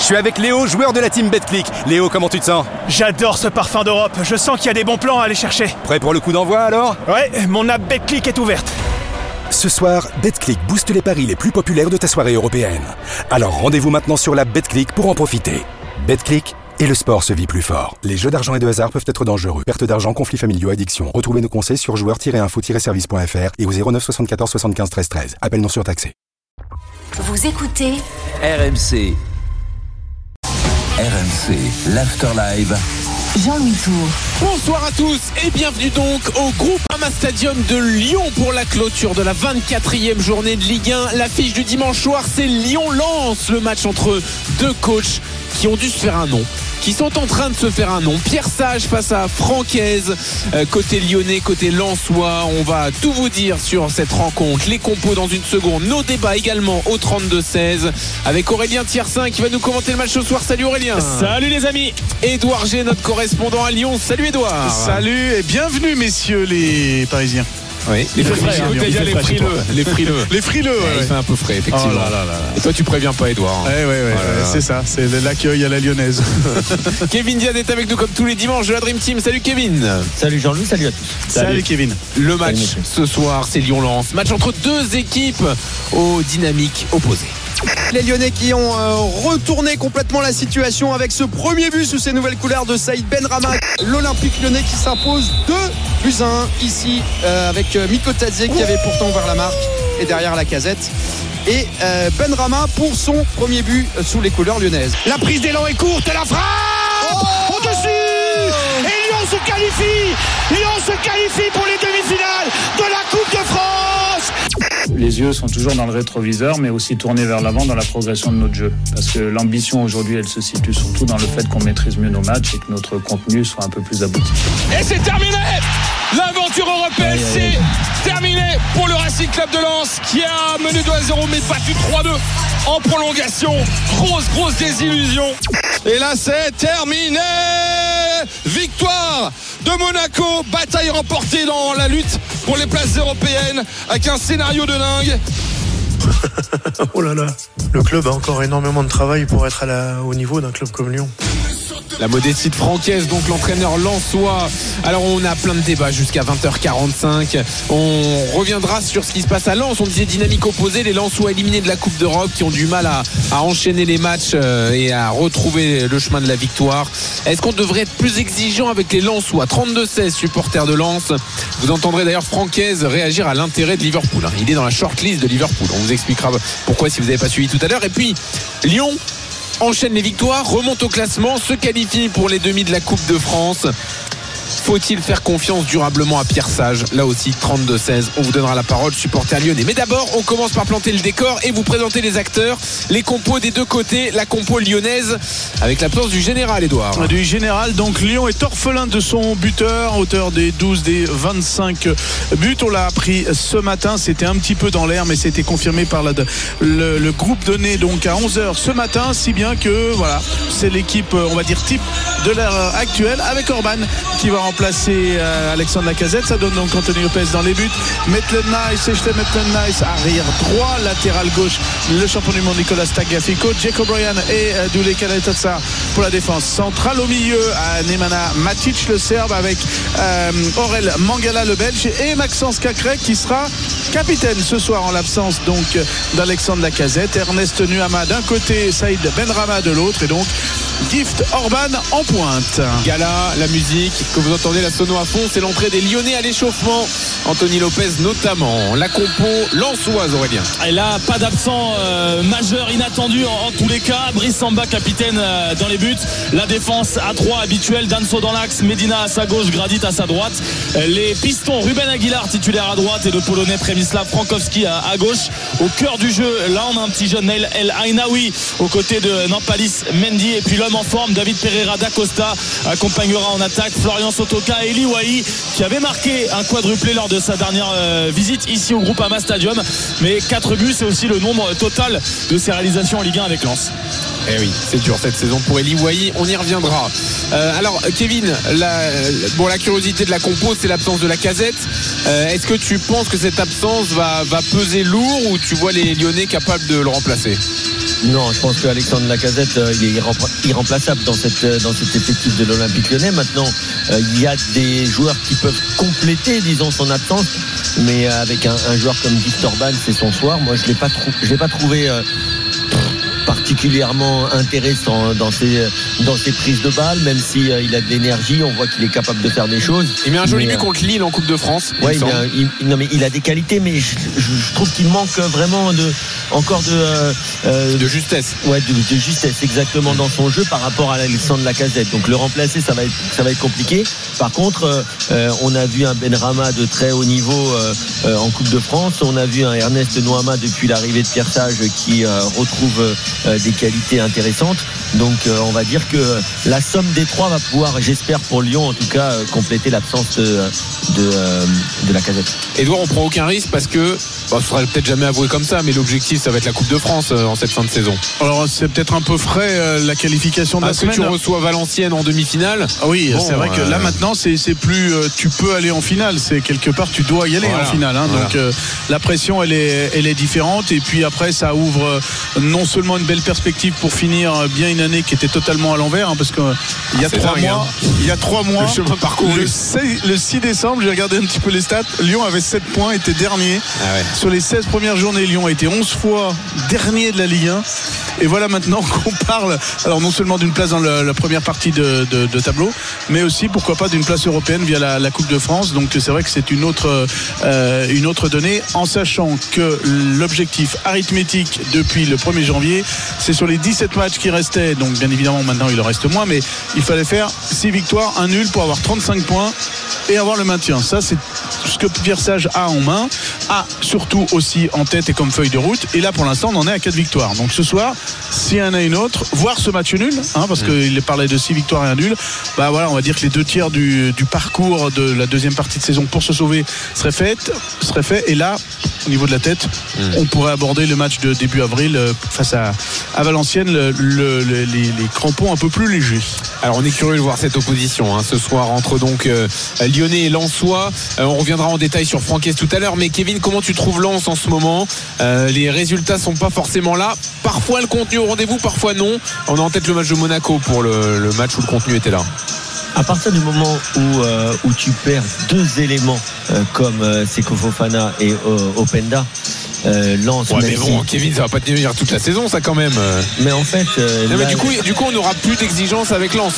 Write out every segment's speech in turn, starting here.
Je suis avec Léo, joueur de la team BetClick. Léo, comment tu te sens? J'adore ce parfum d'Europe. Je sens qu'il y a des bons plans à aller chercher. Prêt pour le coup d'envoi alors? Ouais, mon app BetClick est ouverte. Ce soir, BetClick booste les paris les plus populaires de ta soirée européenne. Alors rendez-vous maintenant sur la BetClick pour en profiter. BetClick et le sport se vit plus fort. Les jeux d'argent et de hasard peuvent être dangereux. Perte d'argent, conflits familiaux, addiction. Retrouvez nos conseils sur joueurs-info-service.fr et au 09 74 75 13 13. Appel non surtaxé. Vous écoutez RMC. RMC, l'Afterlive. Jean-Louis Tour. Bonsoir à tous et bienvenue donc au groupe Ama Stadium de Lyon pour la clôture de la 24e journée de Ligue 1. L'affiche du dimanche soir, c'est Lyon-Lens, le match entre deux coachs qui ont dû se faire un nom qui sont en train de se faire un nom. Pierre Sage face à Francaise, euh, côté lyonnais, côté lensois. On va tout vous dire sur cette rencontre. Les compos dans une seconde. Nos débats également au 32-16 avec Aurélien Tiersin qui va nous commenter le match ce soir. Salut Aurélien. Salut les amis. Édouard G, notre correspondant à Lyon. Salut Édouard. Salut et bienvenue messieurs les Parisiens. Oui, les frileux. Il fait les frileux. Les frileux. Les frileux. Ouais, ouais. Il fait un peu frais, effectivement. Oh là là là là. Et toi, tu préviens pas, Edouard. Ouais, Voilà. c'est ça, c'est l'accueil à la lyonnaise. Kevin Diaz est avec nous comme tous les dimanches de la Dream Team. Salut Kevin. Salut Jean-Louis, salut à tous. Salut, Kevin. Le match ce soir, c'est Lyon-Lens. Match entre deux équipes aux dynamiques opposées. Les Lyonnais qui ont euh, retourné complètement la situation avec ce premier but sous ces nouvelles couleurs de Saïd Benrama. L'Olympique lyonnais qui s'impose 2 buts à 1 ici euh, avec euh, Miko Tadze qui avait pourtant ouvert la marque et derrière la casette. Et euh, Benrama pour son premier but sous les couleurs lyonnaises. La prise d'élan est courte, la frappe Au-dessus Et Lyon se qualifie Lyon se qualifie pour les demi-finales de la Coupe de France les yeux sont toujours dans le rétroviseur, mais aussi tournés vers l'avant dans la progression de notre jeu. Parce que l'ambition aujourd'hui, elle se situe surtout dans le fait qu'on maîtrise mieux nos matchs et que notre contenu soit un peu plus abouti. Et c'est terminé L'aventure européenne, c'est terminé pour le Racing Club de Lens qui a mené 2 à 0 mais battu 3-2 en prolongation. Grosse, grosse désillusion. Et là, c'est terminé Victoire de Monaco, bataille remportée dans la lutte pour les places européennes avec un scénario de dingue. Oh là là, le club a encore énormément de travail pour être au niveau d'un club comme Lyon. La modestie de Francaise, donc l'entraîneur lensois. Alors on a plein de débats jusqu'à 20h45. On reviendra sur ce qui se passe à Lens. On disait dynamique opposée, les Lensois éliminés de la Coupe d'Europe qui ont du mal à, à enchaîner les matchs euh, et à retrouver le chemin de la victoire. Est-ce qu'on devrait être plus exigeant avec les Lensois? 32-16 supporters de Lens. Vous entendrez d'ailleurs Francaise réagir à l'intérêt de Liverpool. hein. Il est dans la shortlist de Liverpool. On vous expliquera pourquoi si vous n'avez pas suivi tout à l'heure. Et puis Lyon enchaîne les victoires, remonte au classement, se qualifie pour les demi de la Coupe de France. Faut-il faire confiance durablement à Pierre Sage Là aussi, 32-16. On vous donnera la parole, supporter lyonnais. Mais d'abord, on commence par planter le décor et vous présenter les acteurs, les compos des deux côtés, la compo lyonnaise, avec l'absence du général, Edouard. Du général, donc Lyon est orphelin de son buteur, auteur des 12 des 25 buts. On l'a appris ce matin, c'était un petit peu dans l'air, mais c'était confirmé par la- le, le groupe donné donc à 11h ce matin, si bien que voilà, c'est l'équipe, on va dire type de l'ère actuelle, avec Orban qui va remplacer euh, Alexandre Lacazette. Ça donne donc Anthony Lopez dans les buts. Maitland Nice, Echley Maitland Nice, arrière droit, latéral gauche, le champion du monde Nicolas Tagliafico, Jacob Bryan et euh, Kaletosa pour la défense centrale. Au milieu, à Nemanja Matic, le Serbe, avec euh, Aurel Mangala, le Belge, et Maxence Cacré qui sera capitaine ce soir en l'absence donc d'Alexandre Lacazette. Ernest Nuama d'un côté, Saïd Benrama de l'autre, et donc Gift Orban en pointe. Gala, la musique, que vous entendez la sono à fond, c'est l'entrée des Lyonnais à l'échauffement. Anthony Lopez notamment. La compo lensoise, Aurélien. Et là, pas d'absent euh, majeur inattendu en, tous les cas. Brice Samba, capitaine euh, dans les buts. La défense à 3 habituelle. Danso dans l'axe, Medina à sa gauche, Gradit à sa droite. Les pistons, Ruben Aguilar titulaire à droite et le Polonais Premislav Frankowski à, gauche. Au cœur du jeu, là on a un petit jeune Nail El Ainaoui aux côtés de Nampalis Mendy. Et puis en forme, David Pereira da Costa, accompagnera en attaque Florian Sotoka et Eli Wahi qui avait marqué un quadruplé lors de sa dernière euh, visite ici au groupe Ama Stadium. Mais 4 buts, c'est aussi le nombre total de ses réalisations en Ligue 1 avec Lens. Eh oui, c'est dur cette saison pour Eli on y reviendra. Euh, alors Kevin, la, bon, la curiosité de la compo, c'est l'absence de la casette. Euh, Est-ce que tu penses que cette absence va peser lourd ou tu vois les Lyonnais capables de le remplacer? Non, je pense qu'Alexandre Lacazette, euh, est irrempla- irremplaçable dans, cette, euh, effectif de l'Olympique lyonnais. Maintenant, euh, il y a des joueurs qui peuvent compléter, disons, son absence. Mais euh, avec un, joueur comme Victor Ban, c'est son soir. Moi, je ne l'ai je l'ai pas trouvé particulièrement intéressant dans ses, dans ses prises de balles, même s'il il a de l'énergie, on voit qu'il est capable de faire des choses. Il met un joli Mais, but euh, contre Lille en Coupe de France. il Ouais, a, il- non, mais il a des qualités, mais je, je- je trouve qu'il manque vraiment de, encore de, euh, euh, de justesse. Ouais, de, de justesse exactement dans son jeu par rapport à Alexandre Lacazette. Donc le remplacer, ça va être, ça va être compliqué. Par contre, euh, euh, on a vu un Benrama de très haut niveau euh, euh, en Coupe de France. On a vu un Ernest Noama depuis l'arrivée de Pierre Sage qui euh, retrouve euh, des qualités intéressantes. Donc euh, on va dire que la somme des trois va pouvoir, j'espère pour Lyon en tout cas, euh, compléter l'absence de, de, euh, de Lacazette. Edouard, on prend aucun risque parce que, bon, ce sera peut-être jamais avoué comme ça, mais l'objectif, ça va être la Coupe de France euh, en cette fin de saison. Alors c'est peut-être un peu frais euh, la qualification de la Est-ce que semaine. tu reçois Valenciennes en demi-finale? Ah oui, Bon, c'est vrai que là maintenant c'est c'est plus euh, tu peux aller en finale, c'est quelque part tu dois y aller Voilà, en finale. hein. voilà. Donc euh, la pression elle est elle est différente et puis après ça ouvre euh, non seulement une belle perspective pour finir euh, bien une année qui était totalement à l'envers hein, parce que euh, il y a Ah, trois dingue, mois, il y a trois mois, Le chemin parcouru. le 6, le 6 décembre, j'ai regardé un petit peu les stats. Lyon avait 7 points, était dernier. Ah ouais. Sur les 16 premières journées, Lyon a été 11 fois dernier de la Ligue 1. Et voilà maintenant qu'on parle, alors non seulement d'une place dans la première partie de, de- de tableau, mais aussi pourquoi pas d'une place européenne via la, la Coupe de France. Donc c'est vrai que c'est une autre, euh, une autre donnée, en sachant que l'objectif arithmétique depuis le 1er janvier, c'est sur les 17 matchs qui restaient. Donc bien évidemment maintenant il en reste moins, mais il fallait faire 6 victoires, un nul pour avoir 35 points et avoir le maintien. Ça c'est ce que Pierre Sage a en main, a surtout aussi en tête et comme feuille de route. Et là pour l'instant on en est à 4 victoires. Donc ce soir, s'il y en a une autre, voire ce match nul, hein, parce qu'il parlait de 6 victoires et un nul, bah voilà, on va dire que les deux tiers du, du parcours de la deuxième partie de saison pour se sauver serait fait, serait fait. Et là, au niveau de la tête, on pourrait aborder le match de début avril euh, face à, à Valenciennes, le- le- le- les, les crampons un peu plus légers. Alors on est curieux de voir cette opposition hein, ce soir entre donc euh, Lyonnais et Lensois. Euh, on reviendra en détail sur Francaise tout à l'heure. Mais Kevin, comment tu trouves Lens en ce moment? Euh, Les résultats sont pas forcément là. Parfois le contenu au rendez-vous, parfois non. On a en tête le match de Monaco pour le, le match où le contenu était là. À partir du moment où, euh, où tu perds deux éléments euh, comme euh, Seko Fofana et euh, Openda, euh, Lens, Ouais, mais bon, Kevin, ça va pas tenir toute la saison, ça quand même. Mais en fait, euh, non, mais là, du coup, du coup, on n'aura plus d'exigence avec Lens.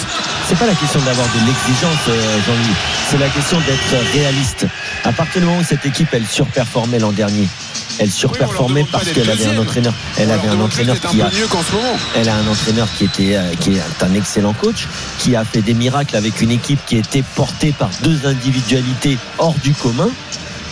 c'est pas la question d'avoir de l'exigence, euh, Jean-Louis. C'est la question d'être réaliste. À partir du moment où cette équipe, elle surperformait l'an dernier, elle surperformait parce qu'elle avait un entraîneur. Elle avait un entraîneur qui a mieux qu'en ce moment. elle a un entraîneur qui était qui est un excellent coach, qui a fait des miracles avec une équipe qui était portée par deux individualités hors du commun.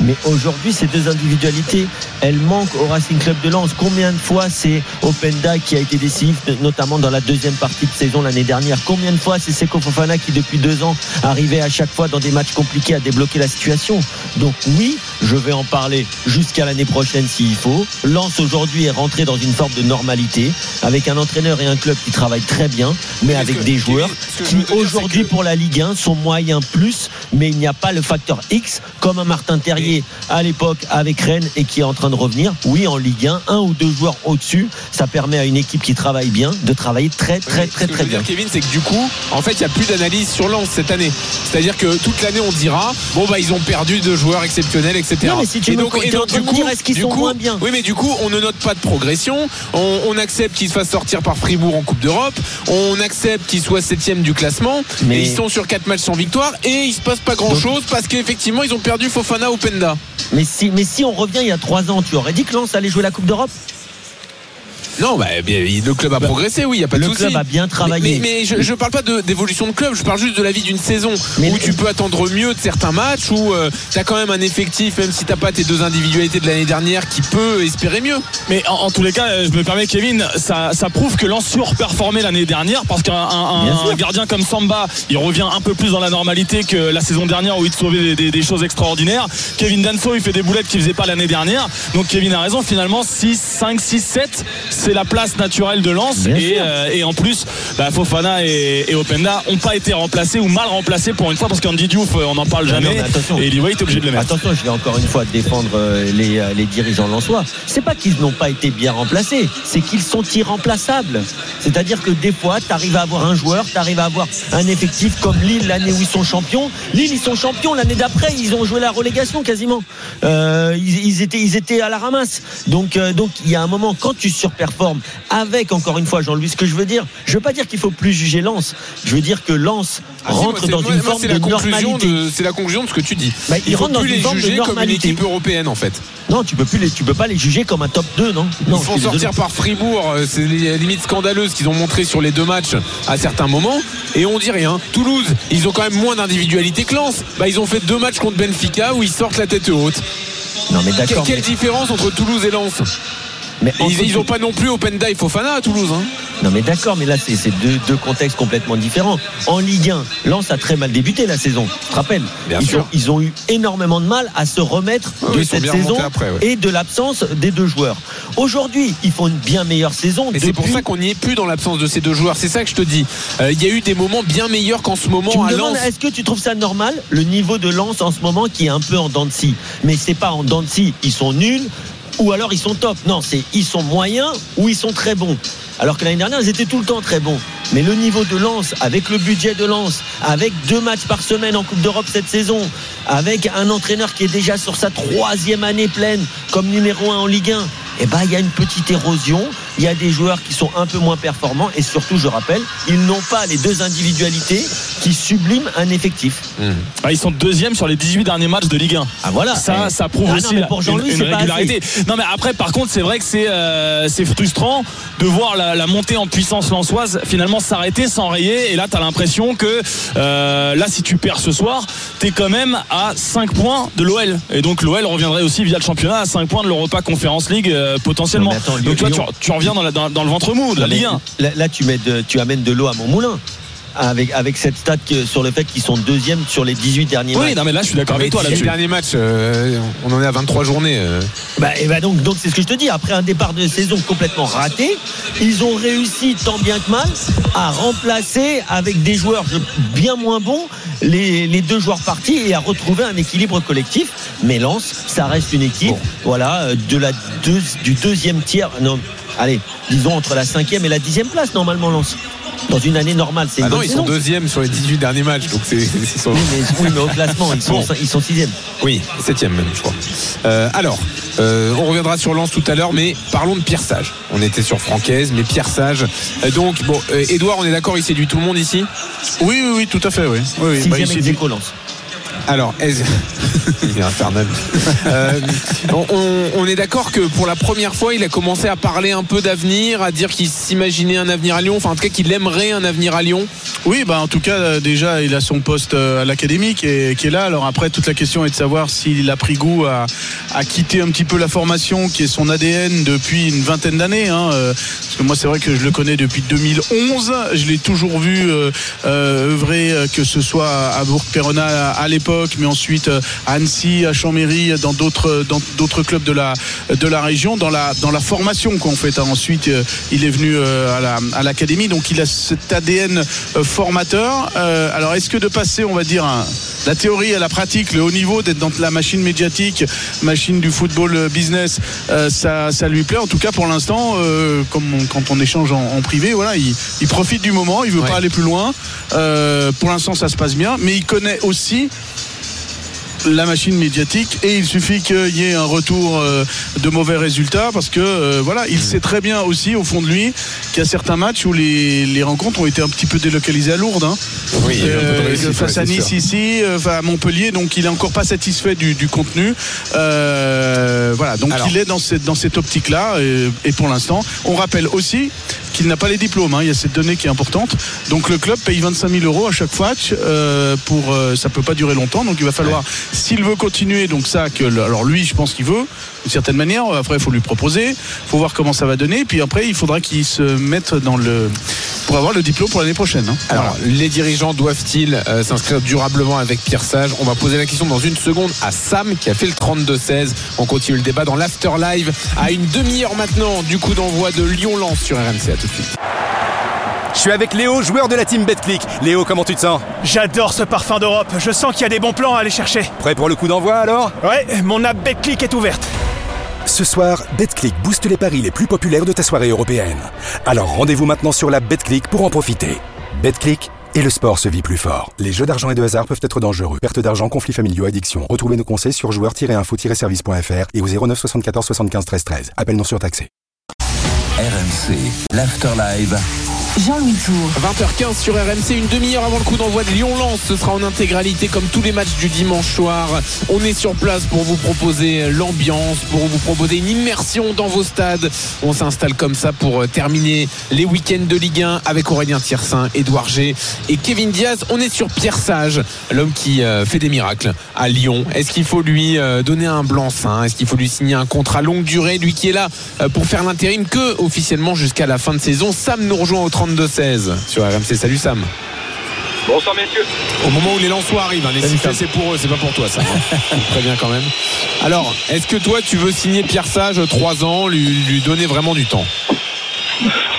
Mais aujourd'hui, ces deux individualités, elles manquent au Racing Club de Lens. Combien de fois c'est Openda qui a été décisif, notamment dans la deuxième partie de saison l'année dernière? Combien de fois c'est Seko Fofana qui, depuis deux ans, arrivait à chaque fois dans des matchs compliqués à débloquer la situation? Donc oui, je vais en parler jusqu'à l'année prochaine s'il faut. Lens aujourd'hui est rentré dans une forme de normalité, avec un entraîneur et un club qui travaillent très bien, mais avec que- des joueurs qui aujourd'hui que- pour la Ligue 1 sont moyens plus, mais il n'y a pas le facteur X comme un Martin Terrier à l'époque avec Rennes et qui est en train de revenir. Oui, en Ligue 1, un ou deux joueurs au-dessus, ça permet à une équipe qui travaille bien de travailler très très très très bien. Kevin, c'est que du coup, en fait, il n'y a plus d'analyse sur Lens cette année. C'est-à-dire que toute l'année, on dira, bon, bah, ils ont perdu deux joueurs exceptionnels, etc. Non, mais si tu et donc, du coup, qu'ils sont moins bien Oui, mais du coup, on ne note pas de progression. On, accepte qu'ils se fassent sortir par Fribourg en Coupe d'Europe. On accepte qu'ils soient septième du classement. Mais- Et ils sont sur quatre matchs sans victoire. Et il se passe pas grand-chose parce qu'effectivement, ils ont perdu Fofana ou Penda. Mais si, mais si on revient il y a trois ans, tu aurais dit que Lens allait jouer la Coupe d'Europe? Non, bah, le club a progressé, oui, il n'y a pas de Bah, Le souci. club a bien travaillé. Mais, mais je, je parle pas d'évolution de club, je parle juste de la vie d'une saison Mais où le- tu peux attendre mieux de certains matchs, où tu as quand même un effectif, même si t'as pas tes deux individualités de l'année dernière, qui peut espérer mieux. Mais en, en tous les cas, euh, je me permets, Kevin, ça, ça prouve que Lens surperformait l'année dernière parce qu'un gardien comme Samba, il revient un peu plus dans la normalité que la saison dernière où il te sauvait des, des- des choses extraordinaires. Kevin Danso, il fait des boulettes qu'il faisait pas l'année dernière. Donc Kevin a raison, finalement, 6, 5, 6, 7, c'est la place naturelle de Lens et, euh, et en plus bah, Fofana et, et Openda ont pas été remplacés ou mal remplacés pour une fois parce qu'Andy Diouf euh, on n'en parle jamais et est obligé de le mettre. Attention, je vais encore une fois défendre euh, les, les dirigeants lensois. C'est pas qu'ils n'ont pas été bien remplacés, c'est qu'ils sont irremplaçables. C'est-à-dire que des fois, tu arrives à avoir un joueur, tu arrives à avoir un effectif comme Lille l'année où ils sont champions. Lille, ils sont champions l'année d'après, ils ont joué la relégation quasiment. Euh, ils, ils étaient, ils étaient à la ramasse. Donc, euh, donc il y a un moment quand tu surperformes avec encore une fois Jean-Louis, ce que je veux dire, je veux pas dire qu'il faut plus juger Lens. Je veux dire que Lens Ah, si, moi, rentre dans moi, une moi, forme de normalité. de- C'est la conclusion de ce que tu dis. Bah, il ils faut rentrent dans plus une les forme de juger comme une équipe européenne en fait. Non, tu peux plus les, tu peux pas les juger comme un top 2, non? Ils font sortir par Fribourg, euh, c'est les limites scandaleuses qu'ils ont montré sur les deux matchs à certains moments, et on dit rien. Toulouse, ils ont quand même moins d'individualité que Lens. Bah, ils ont fait deux matchs contre Benfica où ils sortent la tête haute. Non, mais d'accord. quelle mais- différence entre Toulouse et Lens? Mais ils, ils ont pas non plus Openda et Fofana à Toulouse. Hein. Non, mais d'accord, mais là, c'est deux, deux contextes complètement différents. En Ligue 1, Lens a très mal débuté la saison. Tu te rappelles Bien ils, sûr. Ont, ils ont eu énormément de mal à se remettre Ouais, de cette saison remontés après, ouais. et de l'absence des deux joueurs. Aujourd'hui, ils font une bien meilleure saison. Mais c'est pour ça qu'on n'y est plus dans l'absence de ces deux joueurs. C'est ça que je te dis. Euh, Il y a eu des moments bien meilleurs qu'en ce moment Tu me à Lens. est-ce que tu trouves ça normal Le niveau de Lens en ce moment qui est un peu en dents de scie? Mais c'est pas en dents de scie, ils sont nuls ou alors ils sont top. Non, c'est ils sont moyens ou ils sont très bons. Alors que l'année dernière, ils étaient tout le temps très bons. Mais le niveau de Lens, avec le budget de Lens, avec deux matchs par semaine en Coupe d'Europe cette saison, avec un entraîneur qui est déjà sur sa troisième année pleine comme numéro un en Ligue 1, eh ben, il y a une petite érosion. Il y a des joueurs qui sont un peu moins performants. Et surtout, je rappelle, ils n'ont pas les deux individualités qui subliment un effectif. Bah, ils sont deuxième sur les 18 derniers matchs de Ligue 1. Ah voilà. Ça, Eh. ça prouve Ah non, aussi mais la- pour une, régularité. Non, mais après, par contre, c'est vrai que c'est euh, c'est frustrant de voir la, la montée en puissance lançoise finalement s'arrêter, s'enrayer. Et là, tu as l'impression que euh, là, si tu perds ce soir, tu es quand même à 5 points de l'OL. Et donc, l'OL reviendrait aussi via le championnat à 5 points de l'Europa Conference League euh, potentiellement. Non, attends, donc, tu, vois, Lyon- tu, tu reviens dans, la- dans- dans le ventre mou de la Non, Ligue 1. Là, là, tu, mets de- tu amènes de l'eau à mon moulin. Avec, avec cette stat que- sur le fait qu'ils sont deuxième sur les 18 derniers Oui, matchs. non, mais là, je suis d'accord avec toi Les là-dessus. derniers matchs, euh, on en est à 23 journées. euh. Bah, et bah donc, donc c'est ce que je te dis. Après un départ de saison complètement raté, ils ont réussi tant bien que mal à remplacer avec des joueurs bien moins bons les, les deux joueurs partis et à retrouver un équilibre collectif. Mais Lens, ça reste une équipe, voilà, euh, de la deux- du deuxième tiers. Non, allez, disons entre la cinquième et la dixième place normalement Lens. Dans une année normale, c'est Ah non, ils sont saison. deuxièmes sur les 18 derniers matchs. Donc c'est, ils sont- Oui mais, oui, mais au classement, ils sont, Bon. ils sont sixième. Oui, septième même, je crois. Euh, alors, euh, on reviendra sur Lens tout à l'heure, mais parlons de Pierre Sage. On était sur Francaise, mais Pierre Sage. Euh, donc, bon, euh, Edouard, on est d'accord, il séduit tout le monde ici? Oui, oui, oui, tout à fait, oui. oui, oui. Bah, Sixième il Alors, est-ce- il est infernal. Euh, on, on- on est d'accord que pour la première fois, il a commencé à parler un peu d'avenir, à dire qu'il s'imaginait un avenir à Lyon, enfin en tout cas qu'il aimerait un avenir à Lyon. Oui, bah en tout cas, euh, déjà, il a son poste euh, à l'académie qui est, qui est là. Alors après, toute la question est de savoir s'il a pris goût à, à quitter un petit peu la formation qui est son ADN depuis une vingtaine d'années. hein, parce que moi, c'est vrai que je le connais depuis 2011. Je l'ai toujours vu euh, euh, œuvrer, que ce soit à Bourg-Perona à, à mais ensuite euh, à Annecy, à Chambéry, dans d'autres dans d'autres clubs de la de la région, dans la dans la formation qu'en fait. hein. Ensuite, euh, il est venu euh, à la à l'académie, donc il a cet ADN formateur. Alors, est-ce que de passer, on va dire, la théorie à la pratique, le haut niveau, d'être dans la machine médiatique, machine du football euh, business, euh, ça, ça lui plaît. En tout cas, pour l'instant, euh, comme on- quand on échange en, en privé, voilà, il, il profite du moment, il veut Ouais. pas aller plus loin. Euh, pour l'instant, ça se passe bien, mais il connaît aussi la machine médiatique et il suffit qu'il y ait un retour euh, de mauvais résultats parce que euh, voilà il sait très bien aussi au fond de lui qu'il y a certains matchs où les, les rencontres ont été un petit peu délocalisées à Lourdes hein. Oui, il y a eu un peu de Euh, face à Nice ici enfin, à Montpellier donc il est encore pas satisfait du, du contenu Euh, voilà donc Alors. il est dans cette, dans cette optique là et, et pour l'instant on rappelle aussi qu'il n'a pas les diplômes hein. il y a cette donnée qui est importante donc le club paye 25 000 euros à chaque match euh, pour euh, ça peut pas durer longtemps donc il va falloir s'il veut continuer donc ça que alors lui je pense qu'il veut d'une certaine manière après il faut lui proposer faut voir comment ça va donner puis après il faudra qu'il se mette dans le pour avoir le diplôme pour l'année prochaine. hein. Alors, les dirigeants doivent-ils euh, s'inscrire durablement avec Pierre-Sage On va poser la question dans une seconde à Sam qui a fait le 32-16. On continue le débat dans l'After Live à une demi-heure maintenant du coup d'envoi de Lyon-Lens sur RMC. À tout de suite. Je suis avec Léo, joueur de la team BetClick. Léo, comment tu te sens? J'adore ce parfum d'Europe. Je sens qu'il y a des bons plans à aller chercher. Prêt pour le coup d'envoi alors? Ouais, mon app BetClick est ouverte. Ce soir, BetClick booste les paris les plus populaires de ta soirée européenne. Alors rendez-vous maintenant sur la BetClick pour en profiter. BetClick et le sport se vit plus fort. Les jeux d'argent et de hasard peuvent être dangereux. Perte d'argent, conflits familiaux, addiction. Retrouvez nos conseils sur joueurs-info-service.fr et au 09 74 75 13 13. Appel non surtaxé. RMC, l'After Live. Jean-Louis Tour. 20h15 sur RMC, une demi-heure avant le coup d'envoi de Lyon-Lens. Ce sera en intégralité comme tous les matchs du dimanche soir. On est sur place pour vous proposer l'ambiance, pour vous proposer une immersion dans vos stades. On s'installe comme ça pour terminer les week-ends de Ligue 1 avec Aurélien Tiersin, Edouard G et Kevin Diaz. On est sur Pierre Sage, l'homme qui euh, fait des miracles à Lyon. Est-ce qu'il faut lui euh, donner un blanc-seing Est-ce qu'il faut lui signer un contrat longue durée? Lui qui est là euh, pour faire l'intérim que officiellement jusqu'à la fin de saison. Sam nous rejoint au 32-16 sur RMC. Salut Sam. Bonsoir messieurs. Au moment où les Lensois arrivent, hein, les sifflets c'est pour eux, c'est pas pour toi ça. Très bien quand même. Alors, est-ce que toi tu veux signer Pierre Sage 3 ans, lui, lui donner vraiment du temps?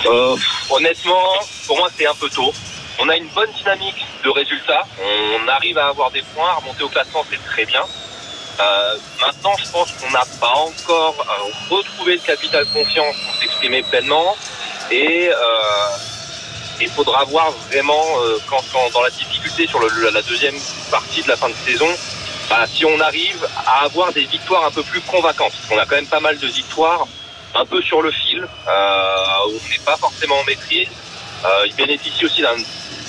Euh, honnêtement, pour moi c'est un peu tôt. On a une bonne dynamique de résultats. On arrive à avoir des points, à remonter au classement, c'est très bien. Euh, maintenant, je pense qu'on n'a pas encore euh, retrouvé le capital confiance pour s'exprimer pleinement. Et euh, il faudra voir vraiment euh, quand, dans la difficulté sur la deuxième partie de la fin de saison, bah, si on arrive à avoir des victoires un peu plus convaincantes. Parce qu'on a quand même pas mal de victoires un peu sur le fil, euh, où on n'est pas forcément en maîtrise. Euh, il bénéficie aussi d'un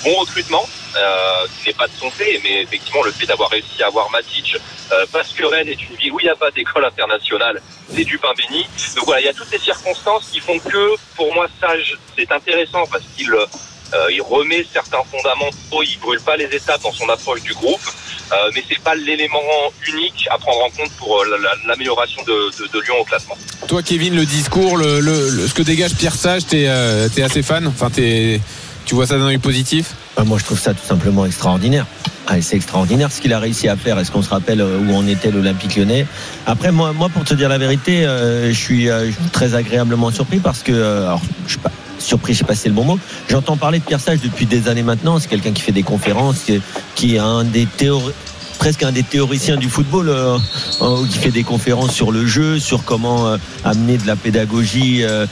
bon recrutement, euh, n'est pas de son fait, mais effectivement le fait d'avoir réussi à avoir Matic, euh, parce que Rennes est une ville où il n'y a pas d'école internationale, c'est du pain béni. Donc voilà, il y a toutes ces circonstances qui font que, pour moi, Sage, c'est intéressant parce qu'il euh, il remet certains fondamentaux, il brûle pas les étapes dans son approche du groupe, euh, mais c'est pas l'élément unique à prendre en compte pour euh, la- la- l'amélioration de, de- de Lyon au classement. Toi Kevin, le discours, le, le- le- ce que dégage Pierre Sage, t'es euh, t'es assez fan? Enfin, tu vois ça d'un œil positif? Euh, Moi, je trouve ça tout simplement extraordinaire. Ah, c'est extraordinaire ce qu'il a réussi à faire. Est-ce qu'on se rappelle euh, où on était l'Olympique lyonnais? Après, moi, moi, pour te dire la vérité, euh, je, suis, euh, je suis très agréablement surpris parce que, euh, alors, je suis pas surpris, je sais pas si c'est le bon mot. J'entends parler de Pierre Sage depuis des années maintenant. C'est quelqu'un qui fait des conférences, qui, qui est un des théories presque un des théoriciens du football euh, euh, qui fait des conférences sur le jeu, sur comment euh, amener de la pédagogie euh,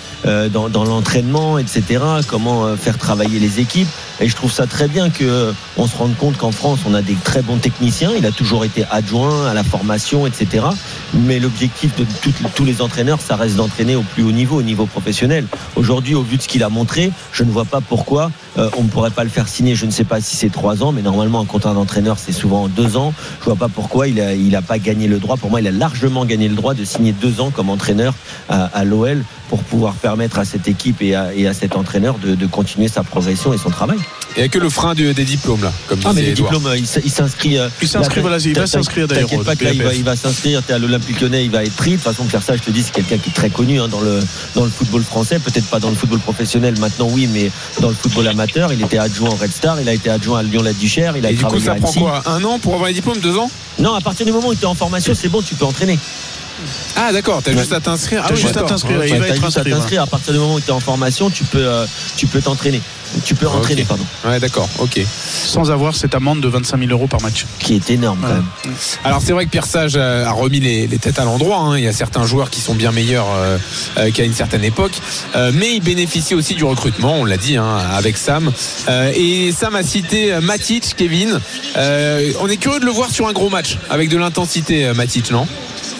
dans, l'entraînement, etc. Comment faire travailler les équipes. Et je trouve ça très bien que on se rende compte qu'en France, on a des très bons techniciens. Il a toujours été adjoint à la formation, etc. Mais l'objectif de tous les entraîneurs, ça reste d'entraîner au plus haut niveau, au niveau professionnel. Aujourd'hui, au vu de ce qu'il a montré, je ne vois pas pourquoi on ne pourrait pas le faire signer. Je ne sais pas si c'est trois ans, mais normalement, un contrat d'entraîneur, c'est souvent deux ans. Je vois pas pourquoi il a, il a pas gagné le droit. Pour moi, il a largement gagné le droit de signer deux ans comme entraîneur à, à l'OL pour pouvoir permettre à cette équipe et à, et à cet entraîneur de, de continuer sa progression et son travail. Il n'y a que le frein des diplômes là, comme Ah mais les diplômes, il s'inscrit. euh, Il s'inscrit, là, voilà, il va s'inscrire d'ailleurs T'inquiète pas que là, il va, il va s'inscrire. T'es à l'Olympique Lyonnais, il va être pris. De toute façon, Pierre Sage, je te dis, c'est quelqu'un qui est très connu hein, dans le dans le football français. Peut-être pas dans le football professionnel maintenant, oui, mais dans le football amateur, il était adjoint au Red Star, il a été adjoint à Lyon-la-Duchère, il a Et du coup, ça prend quoi Un an pour avoir les diplômes Deux ans Non, à partir du moment où tu es en formation, c'est bon, tu peux entraîner. Ah d'accord, t'as juste à t'inscrire. Ah oui, juste à d'accord. t'inscrire, Ouais, il va T'as être juste à inscrit, t'inscrire. À partir du moment où tu es en formation, tu peux euh, tu peux t'entraîner. Tu peux entraîner, Ok. pardon. Ouais, d'accord, ok. Sans avoir cette amende de 25 000 euros par match. Qui est énorme quand même. Alors c'est vrai que Pierre Sage euh, a remis les, les têtes à l'endroit. hein. Il y a certains joueurs qui sont bien meilleurs euh, euh, qu'à une certaine époque, Euh, mais il bénéficie aussi du recrutement. On l'a dit hein, avec Sam. Euh, et Sam a cité Matic, Kevin. Euh, on est curieux de le voir sur un gros match avec de l'intensité, Matic, non?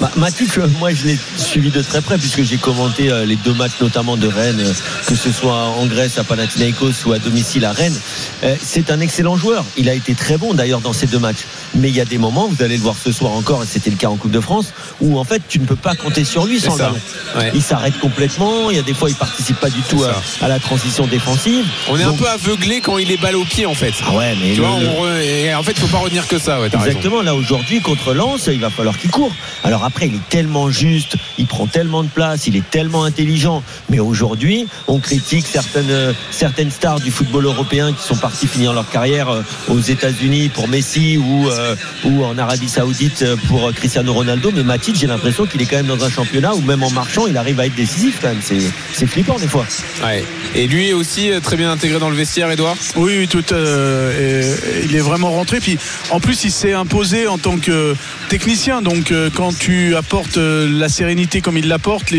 Bah, euh, moi je l'ai suivi de très près puisque j'ai commenté euh, les deux matchs notamment de Rennes, euh, que ce soit en Grèce à Panathinaikos ou à domicile à Rennes. Euh, C'est un excellent joueur. Il a été très bon d'ailleurs dans ces deux matchs. Mais il y a des moments, vous allez le voir ce soir encore, et c'était le cas en Coupe de France, où en fait tu ne peux pas compter sur lui sans ballon. Ouais. Il s'arrête complètement. Il y a des fois il participe pas du tout à, la transition défensive. On est un peu aveuglé quand il est balle au pied en fait. Ah ouais, mais Tu le- vois, on re- et en fait, il faut pas retenir que ça. Ouais, raison. Exactement, là aujourd'hui contre Lens, il va falloir qu'il court. Alors après, il est tellement juste, il prend tellement de place, il est tellement intelligent. Mais aujourd'hui, on critique certaines, certaines stars du football européen qui sont partis finir leur carrière euh, aux États-Unis pour Messi ou, euh, ou en Arabie Saoudite euh, pour Cristiano Ronaldo. Mais Matic, j'ai l'impression qu'il est quand même dans un championnat où même en marchant, il arrive à être décisif quand même. C'est, c'est flippant des fois. Ouais. Et lui aussi très bien intégré dans le vestiaire, Edouard? Oui, oui, tout. euh, et- il est vraiment rentré. Puis en plus, il s'est imposé en tant que technicien. Donc euh, quand tu apportes euh, la sérénité comme il l'apporte,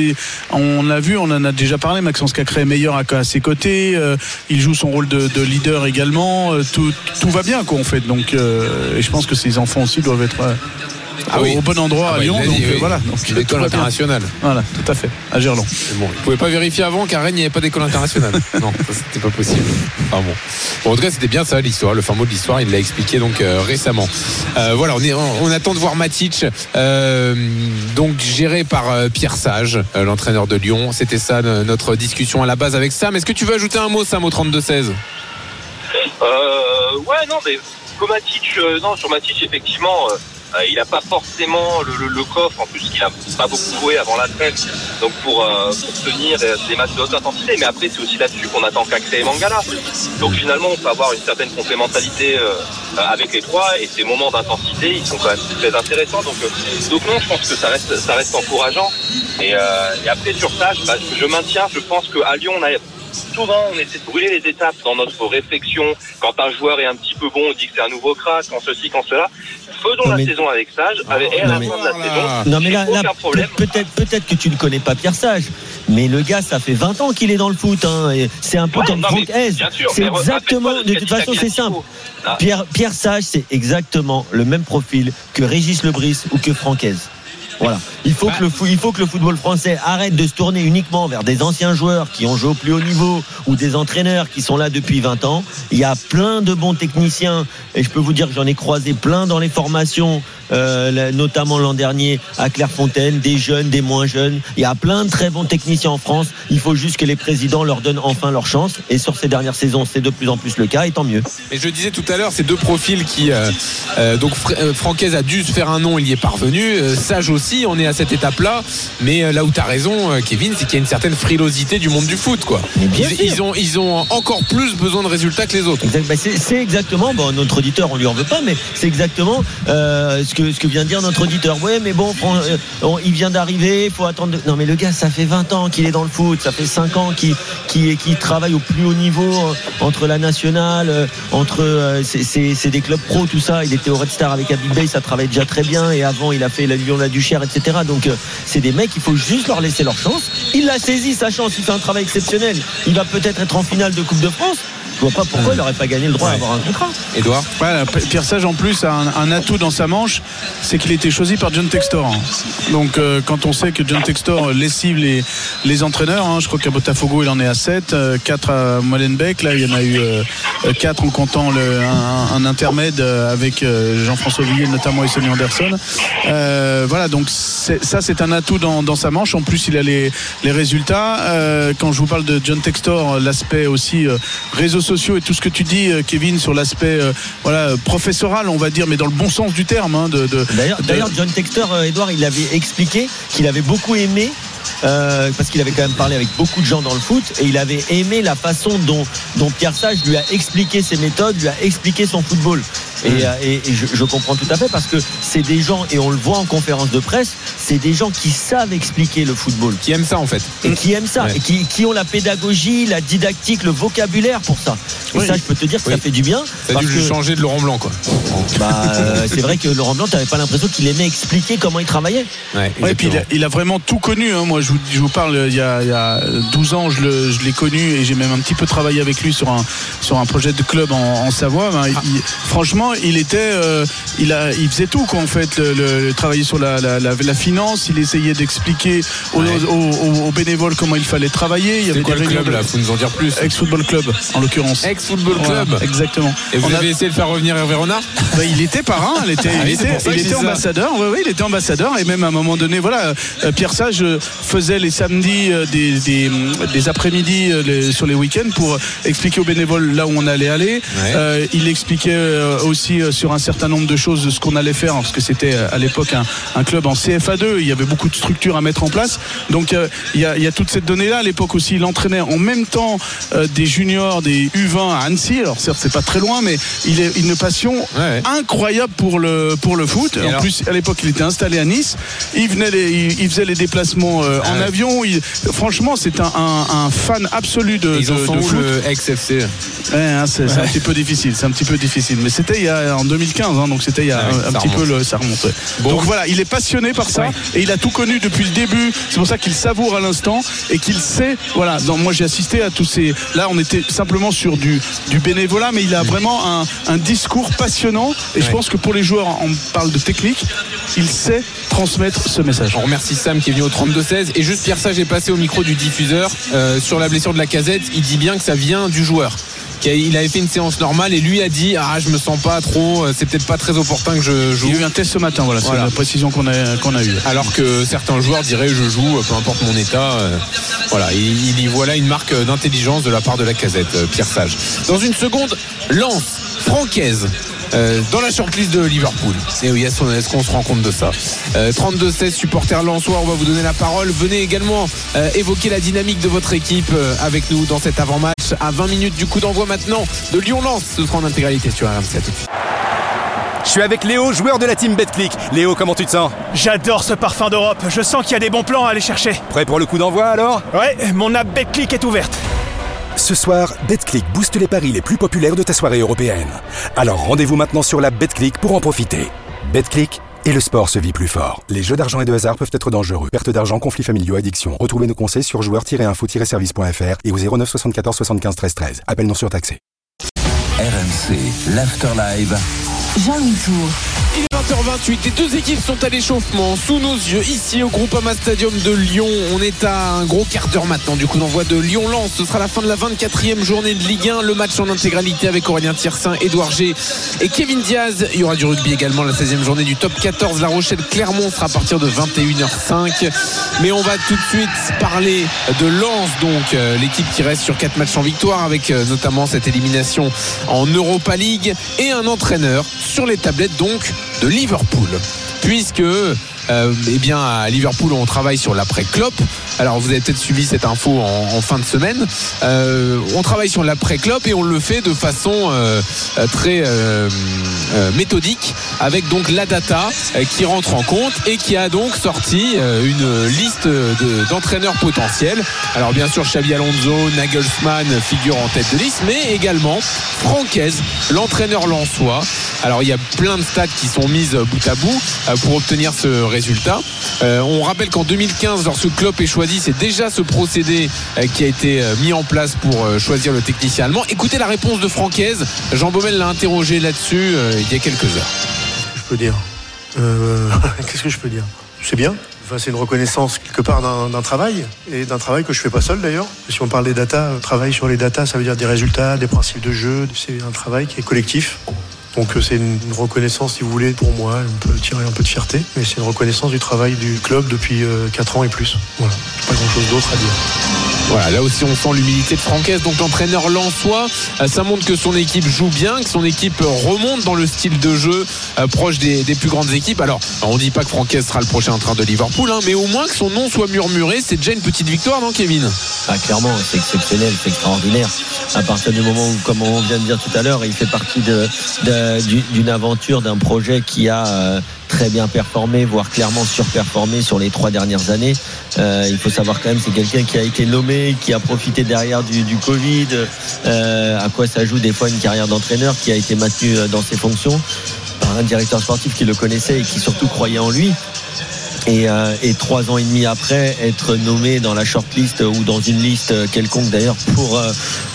on l'a vu, on en a déjà parlé. Maxence Cacré est meilleur à, ses côtés. euh, il joue son rôle de, de leader également. euh, tout, va bien, quoi, en fait. Donc, et je pense que ses enfants aussi doivent être. Ah au, oui. au bon endroit Ah à bah, Lyon. donc euh, oui. voilà. Donc, Une tout école va bien. internationale. Voilà, tout à fait. À Gerland. Bon, il pouvait pas vérifier avant qu'à Rennes il n'y avait pas d'école internationale. non, ça c'était pas possible. Enfin bon. Bon, en tout cas, c'était bien ça l'histoire, le fin mot de l'histoire. Il l'a expliqué donc euh, récemment. Euh, voilà, on, est, on, on attend de voir Matic, euh, donc géré par euh, Pierre Sage, euh, l'entraîneur de Lyon. C'était ça notre discussion à la base avec Sam. Est-ce que tu veux ajouter un mot, Sam, au 32-16 Euh, ouais, non, mais comme Matic, euh, non, sur Matic, effectivement, euh, il n'a pas forcément le, le- le coffre, en plus, il a pas beaucoup joué avant la trêve, donc pour, euh, pour tenir des matchs de haute intensité. Mais après, c'est aussi là-dessus qu'on attend Cacré et Mangala. Donc finalement, on peut avoir une certaine complémentarité euh, avec les trois, et ces moments d'intensité, ils sont quand même très intéressants. Donc, euh, donc non, je pense que ça reste, ça reste encourageant. Et, euh, et après, sur ça, bah, je maintiens, je pense qu'à Lyon, on a souvent on essaie de brûler les étapes dans notre réflexion. Quand un joueur est un petit peu bon, on dit que c'est un nouveau crack, quand ceci, quand cela. Faisons Non, la mais- saison avec Sage, avec, et à la mais- fin de la saison, Non mais là, peut- peut-être peut-être que tu ne connais pas Pierre Sage, mais le gars ça fait 20 ans qu'il est dans le foot. hein, c'est un peu Ouais, comme Franck Hez. C'est exactement. de toute façon c'est simple. Ah. Pierre Pierre Sage c'est exactement le même profil que Régis Lebris ou que Franck Hez. Voilà. Il faut, que le il faut que le football français arrête de se tourner uniquement vers des anciens joueurs qui ont joué au plus haut niveau ou des entraîneurs qui sont là depuis 20 ans. Il y a plein de bons techniciens et je peux vous dire que j'en ai croisé plein dans les formations, euh, notamment l'an dernier à Clairefontaine, des jeunes, des moins jeunes. Il y a plein de très bons techniciens en France. Il faut juste que les présidents leur donnent enfin leur chance. Et sur ces dernières saisons, c'est de plus en plus le cas et tant mieux. Et je disais tout à l'heure, ces deux profils qui. euh, euh, donc, Fr- Francaise a dû se faire un nom, il y est parvenu. Sage aussi, on est à cette étape-là. Mais là où tu as raison, Kevin, c'est qu'il y a une certaine frilosité du monde du foot. Quoi. Mais bien Ils, ont, ils ont encore plus besoin de résultats que les autres. Bah, c'est exactement, bon, notre auditeur, on lui en veut pas, mais c'est exactement ce, que, ce que vient de dire notre auditeur. Ouais, mais bon, euh, il vient d'arriver, il faut attendre. Non, mais le gars, ça fait 20 ans qu'il est dans le foot, ça fait 5 ans qu'il travaille au plus haut niveau euh, entre la nationale, euh, entre. c'est- des clubs pro, tout ça. Il était au Red Star avec Abid Bey, ça travaille déjà très bien, et avant, il a fait la Lyon la Duchère, etc. Donc, c'est des mecs, il faut juste leur laisser leur chance. Il a saisi sa chance, il fait un travail exceptionnel. Il va peut-être être en finale de Coupe de France. Je vois pas pourquoi il n'aurait pas gagné le droit d'avoir un contrat. Edouard Voilà, Pierre Sage en plus a un, un atout dans sa manche, c'est qu'il était choisi par John Textor. hein. Donc euh, quand on sait que John Textor euh, lessive les, les entraîneurs, hein, je crois qu'à Botafogo il en est à 7, 4 à Molenbeek, là il y en a eu 4 en comptant le, un, un intermède euh, avec euh, Jean-François Villiers notamment et Sonny Anderson. Euh, voilà, donc ça c'est un atout dans, dans sa manche. En plus il a les, les résultats. Euh, quand je vous parle de John Textor, l'aspect aussi euh, réseaux sociaux et tout ce que tu dis, euh, Kevin, sur l'aspect euh, voilà professoral, on va dire, mais dans le bon sens du terme. hein, de, de- D'ailleurs, de- d'ailleurs, John Texter, euh, Edouard, il avait expliqué qu'il avait beaucoup aimé. Euh, parce qu'il avait quand même parlé avec beaucoup de gens dans le foot et il avait aimé la façon dont, dont Pierre Sage lui a expliqué ses méthodes, lui a expliqué son football. Et, Mm. euh, et- et je, je comprends tout à fait parce que c'est des gens, et on le voit en conférence de presse, c'est des gens qui savent expliquer le football. Qui aiment ça en fait. Et qui aiment ça, Ouais. et qui, qui ont la pédagogie, la didactique, le vocabulaire pour ça. Et Oui. ça, je peux te dire que Oui. ça fait du bien. Ça a parce dû que- changer de Laurent Blanc. Quoi. bah, euh, c'est vrai que Laurent Blanc, t'avais pas l'impression qu'il aimait expliquer comment il travaillait. Ouais, Ouais, et puis il a, il a vraiment tout connu. hein. Moi, je vous, je vous parle, il y, a, il y a 12 ans, je l'ai connu et j'ai même un petit peu travaillé avec lui sur un, sur un projet de club en, en Savoie. Ben, il- franchement, il était, euh, il, a, il faisait tout, quoi, en fait. Le, le- le travailler sur la, la, la- la finance, il essayait d'expliquer aux, Ouais. aux- aux- aux bénévoles comment il fallait travailler. Il y avait quoi des le club de- là Faut nous en dire plus. Ex-football club, en l'occurrence. Ex-football Voilà, club. exactement. Et vous On a- avez essayé de faire revenir Hervé Renard bah, il était parrain, il était, Ah il était, il ambassadeur. Oui, oui, il était ambassadeur et même à un moment donné, voilà, euh, Pierre Sage euh, faisait les samedis euh, des, des, des après-midi euh, les- sur les week-ends pour expliquer aux bénévoles là où on allait aller. Ouais. Euh, il expliquait aussi sur un certain nombre de choses ce qu'on allait faire, parce que c'était à l'époque un, un club en CFA2, il y avait beaucoup de structures à mettre en place. Donc euh, il y, a, il y a toute cette donnée-là. À l'époque aussi, il entraînait en même temps euh, des juniors, des U20 à Annecy. Alors certes, c'est pas très loin, mais il est une passion incroyable pour le pour le foot. Et en alors plus, à l'époque, il était installé à Nice. Il venait, les- il, il faisait les déplacements euh, en ouais. avion. Il- franchement, c'est un, un- un fan absolu de, Ils en de- sont de où foot. le ex-FC Ouais, hein, c'est un petit peu difficile, c'est un petit peu difficile. Mais c'était il y a en 2015, hein, donc c'était il y a Ah un, petit peu le, ça. Bon. Donc voilà, il est passionné par ça et il a tout connu depuis le début. C'est pour ça qu'il savoure à l'instant et qu'il sait. Voilà, moi j'ai assisté à tous ces. Là, on était simplement sur du, du bénévolat, mais il a vraiment un, discours passionnant. Et je pense que pour les joueurs, on parle de technique, il sait transmettre ce message. On remercie Sam qui est venu au 32-16 et juste Pierre Sage est passé au micro du diffuseur euh, sur la blessure de la casette. Il dit bien que ça vient du joueur. Il avait fait une séance normale et lui a dit ah je me sens pas trop euh, c'est peut-être pas très opportun que je joue Il y a eu un test ce matin, voilà, Voilà. c'est la précision qu'on a, qu'on a eue. alors que certains joueurs diraient je joue peu importe mon état euh, voilà il, y voit là une marque d'intelligence de la part de la casette Pierre Sage dans une seconde Lance Francaise dans la shortlist de Liverpool. Et oui, est-ce qu'on est-ce qu'on se rend compte de ça Euh, 32-16 supporters lensois, on va vous donner la parole. Venez également euh, évoquer la dynamique de votre équipe euh, avec nous dans cet avant-match à 20 minutes du coup d'envoi maintenant de Lyon-Lens. Ce sera en intégralité sur RMC. À tout de suite. Je suis avec Léo, joueur de la team BetClick. Léo, comment tu te sens? J'adore ce parfum d'Europe. Je sens qu'il y a des bons plans à aller chercher. Prêt pour le coup d'envoi alors? Ouais, mon app BetClick est ouverte. Ce soir, BetClick booste les paris les plus populaires de ta soirée européenne. Alors rendez-vous maintenant sur la BetClick pour en profiter. BetClick et le sport se vit plus fort. Les jeux d'argent et de hasard peuvent être dangereux. Perte d'argent, conflits familiaux, addiction. Retrouvez nos conseils sur joueurs-info-service.fr et au 09 74 75 13 13. Appel non surtaxé. RMC, l'Afterlive. Jean-Louis Tour. Il est 20h28, les deux équipes sont à l'échauffement sous nos yeux ici au Groupama Stadium de Lyon. On est à un gros quart d'heure maintenant du coup d'envoi de Lyon-Lens. Ce sera la fin de la 24e journée de Ligue 1. Le match en intégralité avec Aurélien Tiersin, Édouard G et Kevin Diaz. Il y aura du rugby également la 16e journée du top 14. La Rochelle-Clermont sera à partir de 21h05. Mais on va tout de suite parler de Lens, donc euh, l'équipe qui reste sur 4 matchs en victoire avec euh, notamment cette élimination en Europa League et un entraîneur sur les tablettes donc de Liverpool. Puisque euh, eh bien à Liverpool on travaille sur l'après Klopp. Alors vous avez peut-être suivi cette info en, fin de semaine. Euh, on travaille sur l'après Klopp et on le fait de façon euh, euh, très méthodique avec donc la data qui rentre en compte et qui a donc sorti une liste de- d'entraîneurs potentiels. Alors bien sûr Xabi Alonso, Nagelsmann figure en tête de liste, mais également Francaise, l'entraîneur lensois. Alors il y a plein de stats qui sont mises bout à bout pour obtenir ce Euh, on rappelle qu'en 2015, lorsque Klopp est choisi, c'est déjà ce procédé euh, qui a été euh, mis en place pour choisir le technicien allemand. Écoutez la réponse de Francaise. Jean Baumel l'a interrogé là-dessus il y a quelques heures. je peux dire? Qu'est-ce que je peux dire? C'est bien. C'est une reconnaissance quelque part d'un travail et d'un travail que je fais pas seul d'ailleurs. Si on parle des data, travail sur les data, ça veut dire des résultats, des principes de jeu. C'est un travail qui est collectif. Donc euh, c'est une reconnaissance, si vous voulez, pour moi. Tirer un peu de fierté, mais c'est une reconnaissance du travail du club depuis 4 ans et plus. Voilà, pas grand-chose d'autre à dire. Voilà, là aussi on sent l'humilité de Francaise, donc l'entraîneur lensois, euh, ça montre que son équipe joue bien, que son équipe remonte dans le style de jeu euh, proche des, plus grandes équipes. Alors, on dit pas que Francaise sera le prochain entraîneur de Liverpool, hein, mais au moins que son nom soit murmuré, c'est déjà une petite victoire, non Kevin? Ah, clairement, c'est exceptionnel, c'est extraordinaire. À partir du moment où, comme on vient de dire tout à l'heure, il fait partie d'une aventure, d'un projet qui a euh, très bien performé, voire clairement surperformé sur les trois dernières années. Euh, il faut savoir quand même, c'est quelqu'un qui a été nommé, qui a profité derrière du, Covid. Euh, à quoi ça joue des fois une carrière d'entraîneur qui a été maintenu euh, dans ses fonctions par un directeur sportif qui le connaissait et qui surtout croyait en lui. Et, trois ans et demi après, être nommé dans la shortlist ou dans une liste quelconque d'ailleurs pour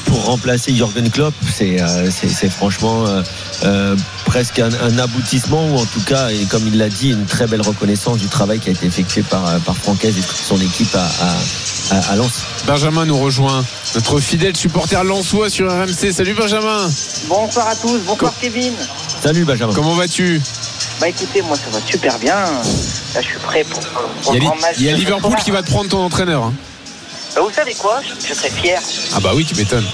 pour remplacer Jürgen Klopp, c'est euh, franchement euh, euh, presque un, un aboutissement ou en tout cas, et comme il l'a dit, une très belle reconnaissance du travail qui a été effectué par par Francaise et toute son équipe à, à, à- à Lens. Benjamin nous rejoint, notre fidèle supporter lensois sur RMC. Salut Benjamin Bonsoir à tous, bonsoir Kevin. Salut Benjamin. Comment vas-tu? Bah écoutez, moi ça va super bien. Là je suis prêt pour, pour Il y a, le grand match. il y a Liverpool qui va te prendre ton entraîneur. hein. Bah, vous savez quoi je, serais fier. Ah bah oui, tu m'étonnes.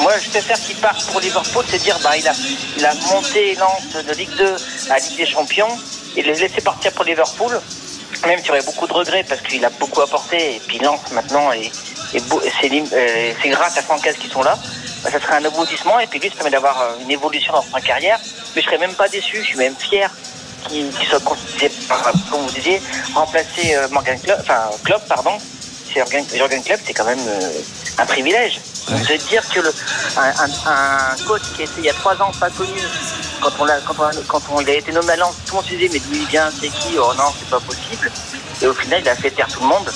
moi, je préfère qu'il parte pour Liverpool, c'est dire, bah, il a, il a monté Lens de Ligue 2 à Ligue des Champions et les laisser partir pour Liverpool. Même s'il y aurait beaucoup de regrets parce qu'il a beaucoup apporté et puis Lens maintenant c'est lim- euh, c'est grâce à Francaise qui sont là. Bah, ça serait un aboutissement et puis lui, ça permet d'avoir euh, une évolution dans sa carrière. Mais je serais même pas déçu, je suis même fier qu'il qu'il soit comme vous disiez, remplacer euh, Morgan Klopp, enfin Klopp, pardon. C'est Jürgen, Klopp, c'est quand même euh, un privilège. Je veux dire que le, un, un- un coach qui était il y a trois ans pas connu, quand on l'a, quand on, a- quand on, il a été nommé à Lens, tout le monde se disait mais d'où il vient, c'est qui? Oh non, c'est pas possible. Et au final, il a fait taire tout le monde.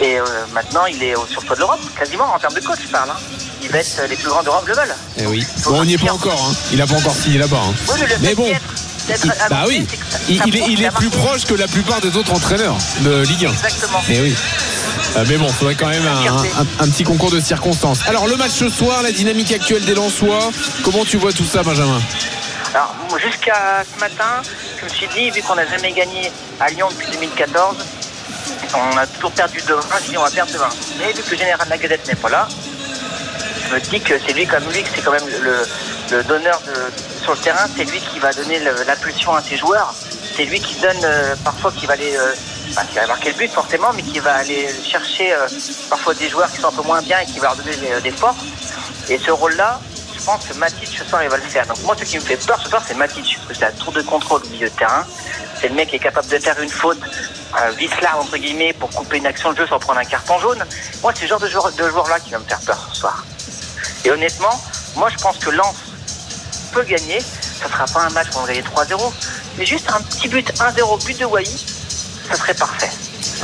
Et euh, maintenant, il est au surpoids de l'Europe, quasiment en termes de coach, je parle. hein. Il va être les plus grands d'Europe le veulent. Eh oui. Bon, on n'y est pas encore. hein. Il a pas encore signé là-bas. hein. Oui, mais bon. être- d'être Il- bah oui, ça- il, ça il est, il plus proche que la plupart des autres entraîneurs de Ligue 1. Exactement. Et oui. Euh, mais bon, il faudrait quand même un, un- un petit concours de circonstances. Alors le match ce soir, la dynamique actuelle des Lensois, comment tu vois tout ça, Benjamin? Alors, jusqu'à ce matin, je me suis dit, vu qu'on n'a jamais gagné à Lyon depuis 2014, on a toujours perdu de 1, je dis on va perdre de 1. Mais vu que le général de la Gazette n'est pas là, je me dis que c'est lui comme lui, que c'est quand même le, le donneur de, le terrain, c'est lui qui va donner l'impulsion à ses joueurs. C'est lui qui donne euh, parfois qui va aller, euh, qui va marquer le but forcément, mais qui va aller chercher euh, parfois des joueurs qui sont un peu moins bien et qui va leur donner des, des forces. Et ce rôle-là, je pense que Matic ce soir il va le faire. Donc moi ce qui me fait peur ce soir c'est Matic, parce que c'est un tour de contrôle au milieu de terrain. C'est le mec qui est capable de faire une faute euh, vicelard entre guillemets pour couper une action de jeu sans prendre un carton jaune. Moi c'est ce genre de joueur, de joueur là qui va me faire peur ce soir. Et honnêtement, moi je pense que Lens peut gagner. Ça sera pas un match où on va gagner 3-0, mais juste un petit but 1-0 but de Wai, ça serait parfait.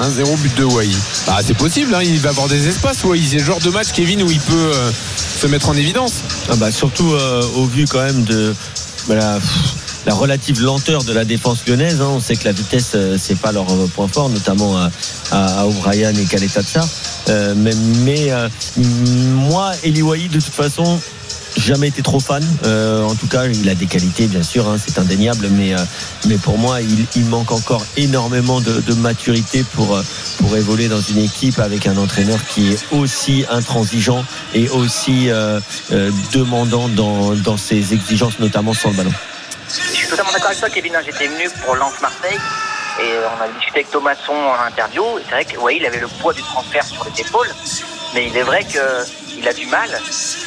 1-0 but de Wai. Bah, c'est possible, hein, il va avoir des espaces, Wai. C'est le genre de match, Kevin, où il peut euh, se mettre en évidence. Ah bah, surtout euh, au vu quand même de voilà, pff, la relative lenteur de la défense lyonnaise. hein. On sait que la vitesse, euh, c'est pas leur euh, point fort, notamment à, à, à O'Brien et Kaletacha. Euh, mais mais euh, moi, Eli Wahi, de toute façon, jamais été trop fan. Euh, en tout cas, il a des qualités, bien sûr, hein, c'est indéniable, mais euh, mais pour moi, il, manque encore énormément de, maturité pour euh, pour évoluer dans une équipe avec un entraîneur qui est aussi intransigeant et aussi demandant dans dans ses exigences, notamment sur le ballon. Je suis totalement d'accord avec toi, Kevin. hein. J'étais venu pour Lens Marseille et on a discuté avec Thomasson en interview. C'est vrai que il avait le poids du transfert sur les épaules, mais il est vrai qu'il a du mal.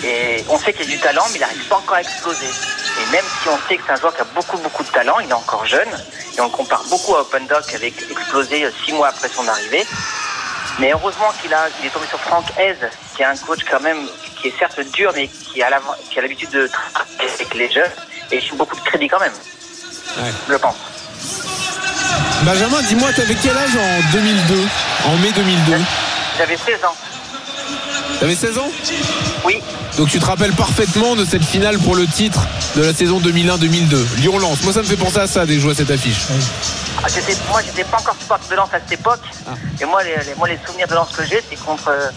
Et on sait qu'il a du talent, mais il n'arrive pas encore à exploser. Et même si on sait que c'est un joueur qui a beaucoup, beaucoup de talent, il est encore jeune. Et on le compare beaucoup à Open Doc avec explosé six mois après son arrivée. Mais heureusement qu'il a, il est tombé sur Franck Hez, qui est un coach quand même qui est certes dur, mais qui a, qui l'habitude de travailler avec les jeunes. Et j'ai beaucoup de crédit quand même, je pense. Benjamin, dis-moi, t'avais quel âge en 2002 En mai 2002 J'avais 16 ans. T'avais 16 ans Oui. Donc tu te rappelles parfaitement de cette finale pour le titre de la saison 2001-2002. Lyon-Lens. Moi, ça me fait penser à ça dès que je vois cette affiche. Ah, j'étais- moi, j'étais pas encore supporter de Lens à cette époque. Et moi, les, les- moi, les souvenirs de Lens que j'ai, c'est contre, euh,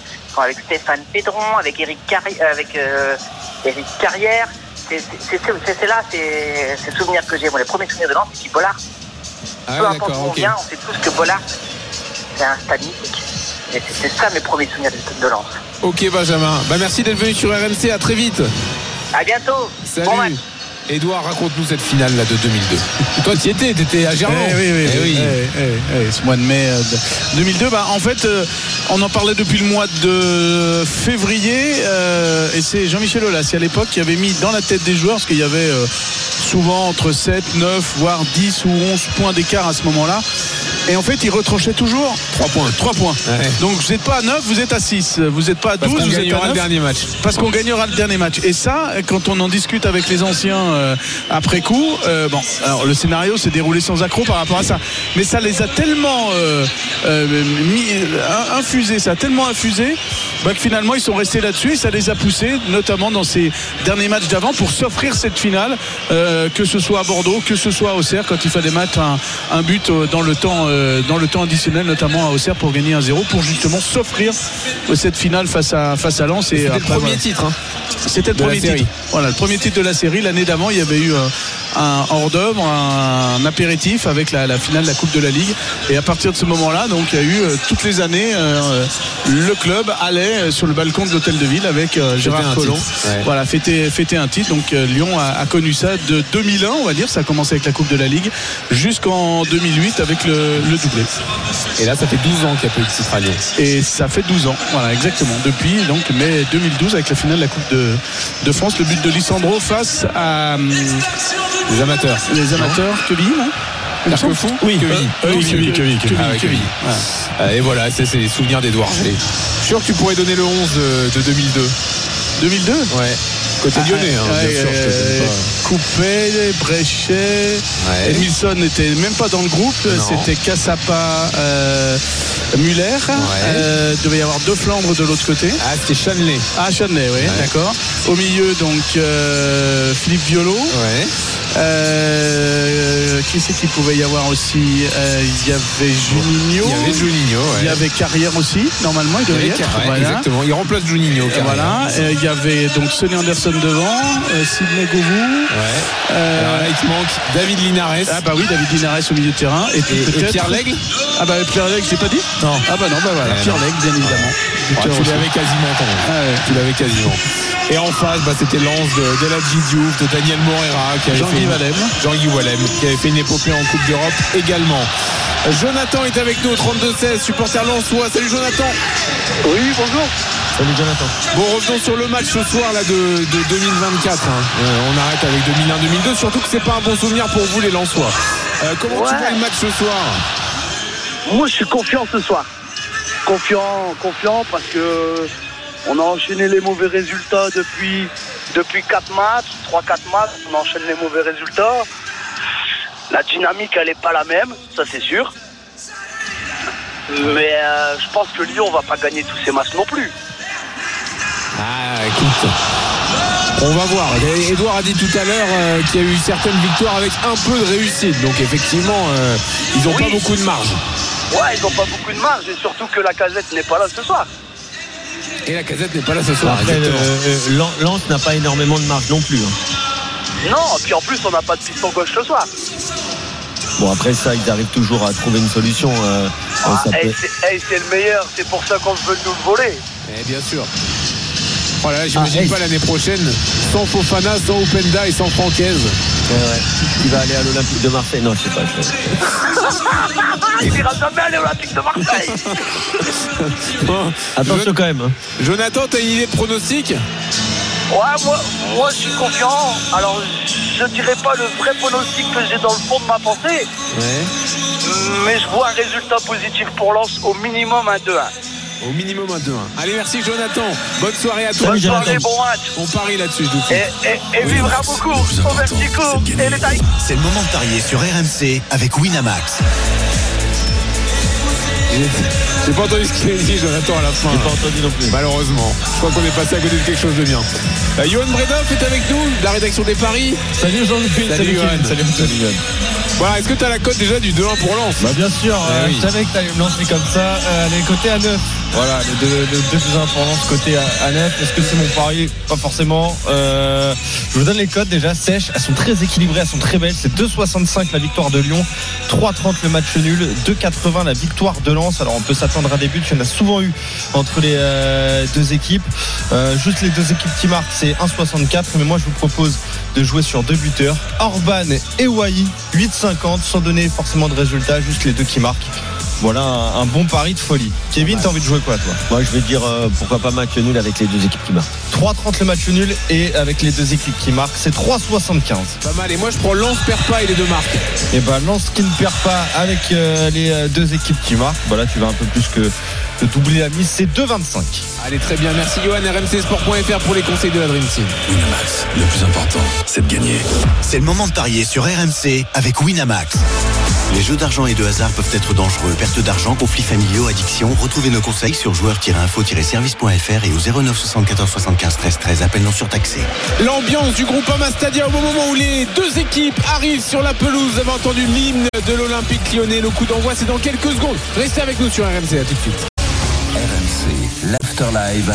avec Stéphane Pédron, avec Eric, Carri- euh, avec, euh, Eric Carrière. C'est là, c'est ces souvenirs que j'ai. Moi, les premiers souvenirs de Lens, c'est Bollard. Ah Peu importe où on vient, on sait tous que Bollard, c'est un stade mythique. Et c'est c'est ça mes premiers souvenirs de, de Lens. Ok, Benjamin. Bah, merci d'être venu sur RMC. À très vite. À bientôt. Salut. Bon match. Edouard, raconte-nous cette finale là de 2002. Toi, tu y étais, t'étais à Gerland. Eh oui, oui, Eh oui, eh, ce mois de mai euh, de 2002. Bah, en fait, euh, on en parlait depuis le mois de février. euh, et c'est Jean-Michel Aulas, à l'époque, qui avait mis dans la tête des joueurs, parce qu'il y avait euh, souvent entre 7, 9, voire 10 ou 11 points d'écart à ce moment-là. Et en fait, il retranchait toujours 3 points. 3 points. Donc, vous n'êtes pas à 9, vous êtes à 6. Vous n'êtes pas à 12, Parce qu'on vous êtes à gagnera 9. le dernier match. Parce qu'on gagnera le dernier match. Et ça, quand on en discute avec les anciens euh, après coup, euh, bon, alors le scénario s'est déroulé sans accroc par rapport à ça. Mais ça les a tellement euh, euh, mis, euh, infusé, ça a tellement infusé bah, que finalement ils sont restés là-dessus et ça les a poussés, notamment dans ces derniers matchs d'avant, pour s'offrir cette finale, euh, que ce soit à Bordeaux, que ce soit à Auxerre, quand il fallait mettre un, un but dans le temps, euh, dans le temps additionnel, notamment à Auxerre pour gagner un 0 pour justement s'offrir cette finale face à face à Lens. Et C'était le premier voilà. titre. hein. C'était le de la premier série. titre. Voilà, le premier titre de la série. L'année d'avant, il y avait eu un, hors d'œuvre, un apéritif avec la, la finale de la Coupe de la Ligue. Et à partir de ce moment-là, donc il y a eu euh, toutes les années, euh, le club allait euh, sur le balcon de l'hôtel de ville avec euh, Gérard Collomb. ouais. Voilà, fêter, fêter un titre. Donc euh, Lyon a, a connu ça de 2001, on va dire. Ça a commencé avec la Coupe de la Ligue jusqu'en 2008 avec le, le doublé. Et là, ça fait 12 ans qu'il n'y a pas eu de titre à Lyon. Et ça fait 12 ans, voilà, exactement. Depuis donc mai 2012 avec la finale de la Coupe de, de France, le but de Lissandro face à hum, Les amateurs. les amateurs, Quevilly, non Carquefou Oui, Quevilly. Quevilly, Quevilly, Ah Et voilà, c'est les souvenirs d'Edouard. Je suis sûr que tu pourrais donner le 11 de, de 2002. 2002 Ouais. Côté Ah, lyonnais, hein, ouais, bien sûr. je te donne pas. Coupé, Bréchet, Ouais. Edmilson n'était même pas dans le groupe, c'était Cassapa, euh, Muller. Euh, il devait y avoir deux Flandres de l'autre côté. Ah, c'était Chanley. Ah, Chanley, oui, d'accord. Au milieu, donc euh, Philippe Violo. Ouais. Euh, qui c'est qu'il pouvait y avoir aussi Euh, Il y avait Juninho. Il y avait Juninho, ouais. Il y avait Carrière aussi, normalement, il Il y devait être. Voilà. Exactement. Il remplace Juninho. Carrière. Voilà, Euh, il y avait donc Sonny Anderson devant, euh, Sidney Govou. Ouais. Euh, Alors là, il te manque David Linares. ah bah oui, David Linares au milieu de terrain. Et puis Et- et peut-être. Pierre Lègle Ah bah Pierre Lègle, je l'ai pas dit Non. Ah bah non, bah voilà. Eh Pierre. Lègle, bien évidemment. Ah, tu l'avais quasiment quand même. Ah ouais. Tu l'avais quasiment. Et en face, bah, c'était Lance de Deladji Diouf, de Daniel Morera, qui avait Jean-Guy Wallem. Jean-Guy Wallem, qui avait fait une épopée en Coupe d'Europe également. Jonathan est avec nous au 32-16, supporter Lensois. Salut Jonathan. Oui, bonjour. Salut Jonathan. Bon, revenons sur le match ce soir là, de, de 2024. hein. Euh, on arrête avec 2001-2002, surtout que c'est pas un bon souvenir pour vous les Lensois. Euh, comment tu vois le match ce soir? Moi, je suis confiant ce soir. Confiant, confiant parce que on a enchaîné les mauvais résultats depuis depuis 4 matchs, 3-4 matchs, on enchaîne les mauvais résultats. La dynamique, elle n'est pas la même, ça c'est sûr. Mais euh, je pense que Lyon va pas gagner tous ces matchs non plus. Ah, écoute. On va voir. Edouard a dit tout à l'heure euh, qu'il y a eu certaines victoires avec un peu de réussite. Donc effectivement, euh, ils n'ont Oui. pas beaucoup de marge. Ouais, ils n'ont pas beaucoup de marge et surtout que la casette n'est pas là ce soir. Et la casette n'est pas là ce soir. Après, euh, n'a pas énormément de marge non plus. hein. Non, puis en plus on n'a pas de piston gauche ce soir. Bon, après ça, ils arrivent toujours à trouver une solution. euh, Ah, eh, peut- c'est eh, c'est le meilleur, c'est pour ça qu'on veut nous le voler. Eh, bien sûr. Voilà, j'imagine Ah, pas l'année prochaine sans Fofana, sans Openda et sans Francaise. Ouais, ouais. Il va aller à l'Olympique de Marseille. Non, je sais pas. je- Il ira jamais à l'Olympique de Marseille. Bon, Attention quand même. hein. Jonathan, t'as une idée de pronostic? Ouais, moi, moi je suis confiant. Alors, je dirais pas le vrai pronostic que j'ai dans le fond de ma pensée, Ouais. mais je vois un résultat positif pour Lens au minimum un 2-1. Au minimum un 2-1. Allez, merci Jonathan. Bonne soirée à toi. Soirée, bon match. On parie là-dessus. Et, et, et vivra beaucoup au Vertico et les tailles. C'est le moment de parier sur RMC avec Winamax. J'ai- pas entendu ce qu'il a dit, Jonathan, à la fin. J'ai pas entendu non plus. Malheureusement. Je crois qu'on est passé à côté de quelque chose de bien. Euh, Johan Bredoff est avec nous, de la rédaction des Paris. Salut Jean-Luc, Salut, Johan. salut, salut Johan. Voilà, est-ce que tu as la cote déjà du 2-1 pour Lens? Bah bien sûr, Ah euh, oui. je savais que t'allais me lancer comme ça. Euh, les côtés à 9. Voilà, les deux, les deux plus importants côté 9. Est-ce que c'est mon pari? Pas forcément. Euh, je vous donne les cotes déjà sèches. Elles sont très équilibrées, elles sont très belles. C'est 2,65 la victoire de Lyon, 3,30 le match nul, 2,80 la victoire de Lens. Alors on peut s'attendre à des buts. Il y en a souvent eu entre les euh, deux équipes. Euh, juste les deux équipes qui marquent, c'est 1,64. Mais moi je vous propose de jouer sur deux buteurs, Orban et Wai, 8,50 sans donner forcément de résultat, juste les deux qui marquent. Voilà un, un bon pari de folie. Kevin, t'as envie de jouer quoi toi? Moi, je vais dire euh, pourquoi pas match nul avec les deux équipes qui marquent. 3,30 le match nul et avec les deux équipes qui marquent, c'est 3,75. Pas mal. Et moi, je prends Lens, perd pas et les deux marques. Et ben Lens qui ne perd pas avec euh, les euh, deux équipes qui marquent. Voilà, tu vas un peu plus que de doubler la mise, c'est 2,25. Allez, très bien. Merci, Johan. RMCsport.fr pour les conseils de la Dream Team. Winamax, le plus important, c'est de gagner. C'est le moment de parier sur RMC avec Winamax. Les jeux d'argent et de hasard peuvent être dangereux. Perte d'argent, conflits familiaux, addiction. Retrouvez nos conseils sur joueurs-info-service.fr et au 09 74 75 13 13. Appel non surtaxé. L'ambiance du groupe Ama Stadium au moment où les deux équipes arrivent sur la pelouse. Vous avez entendu l'hymne de l'Olympique lyonnais. Le coup d'envoi, c'est dans quelques secondes. Restez avec nous sur RMC. À tout de suite. RMC, l'Afterlive.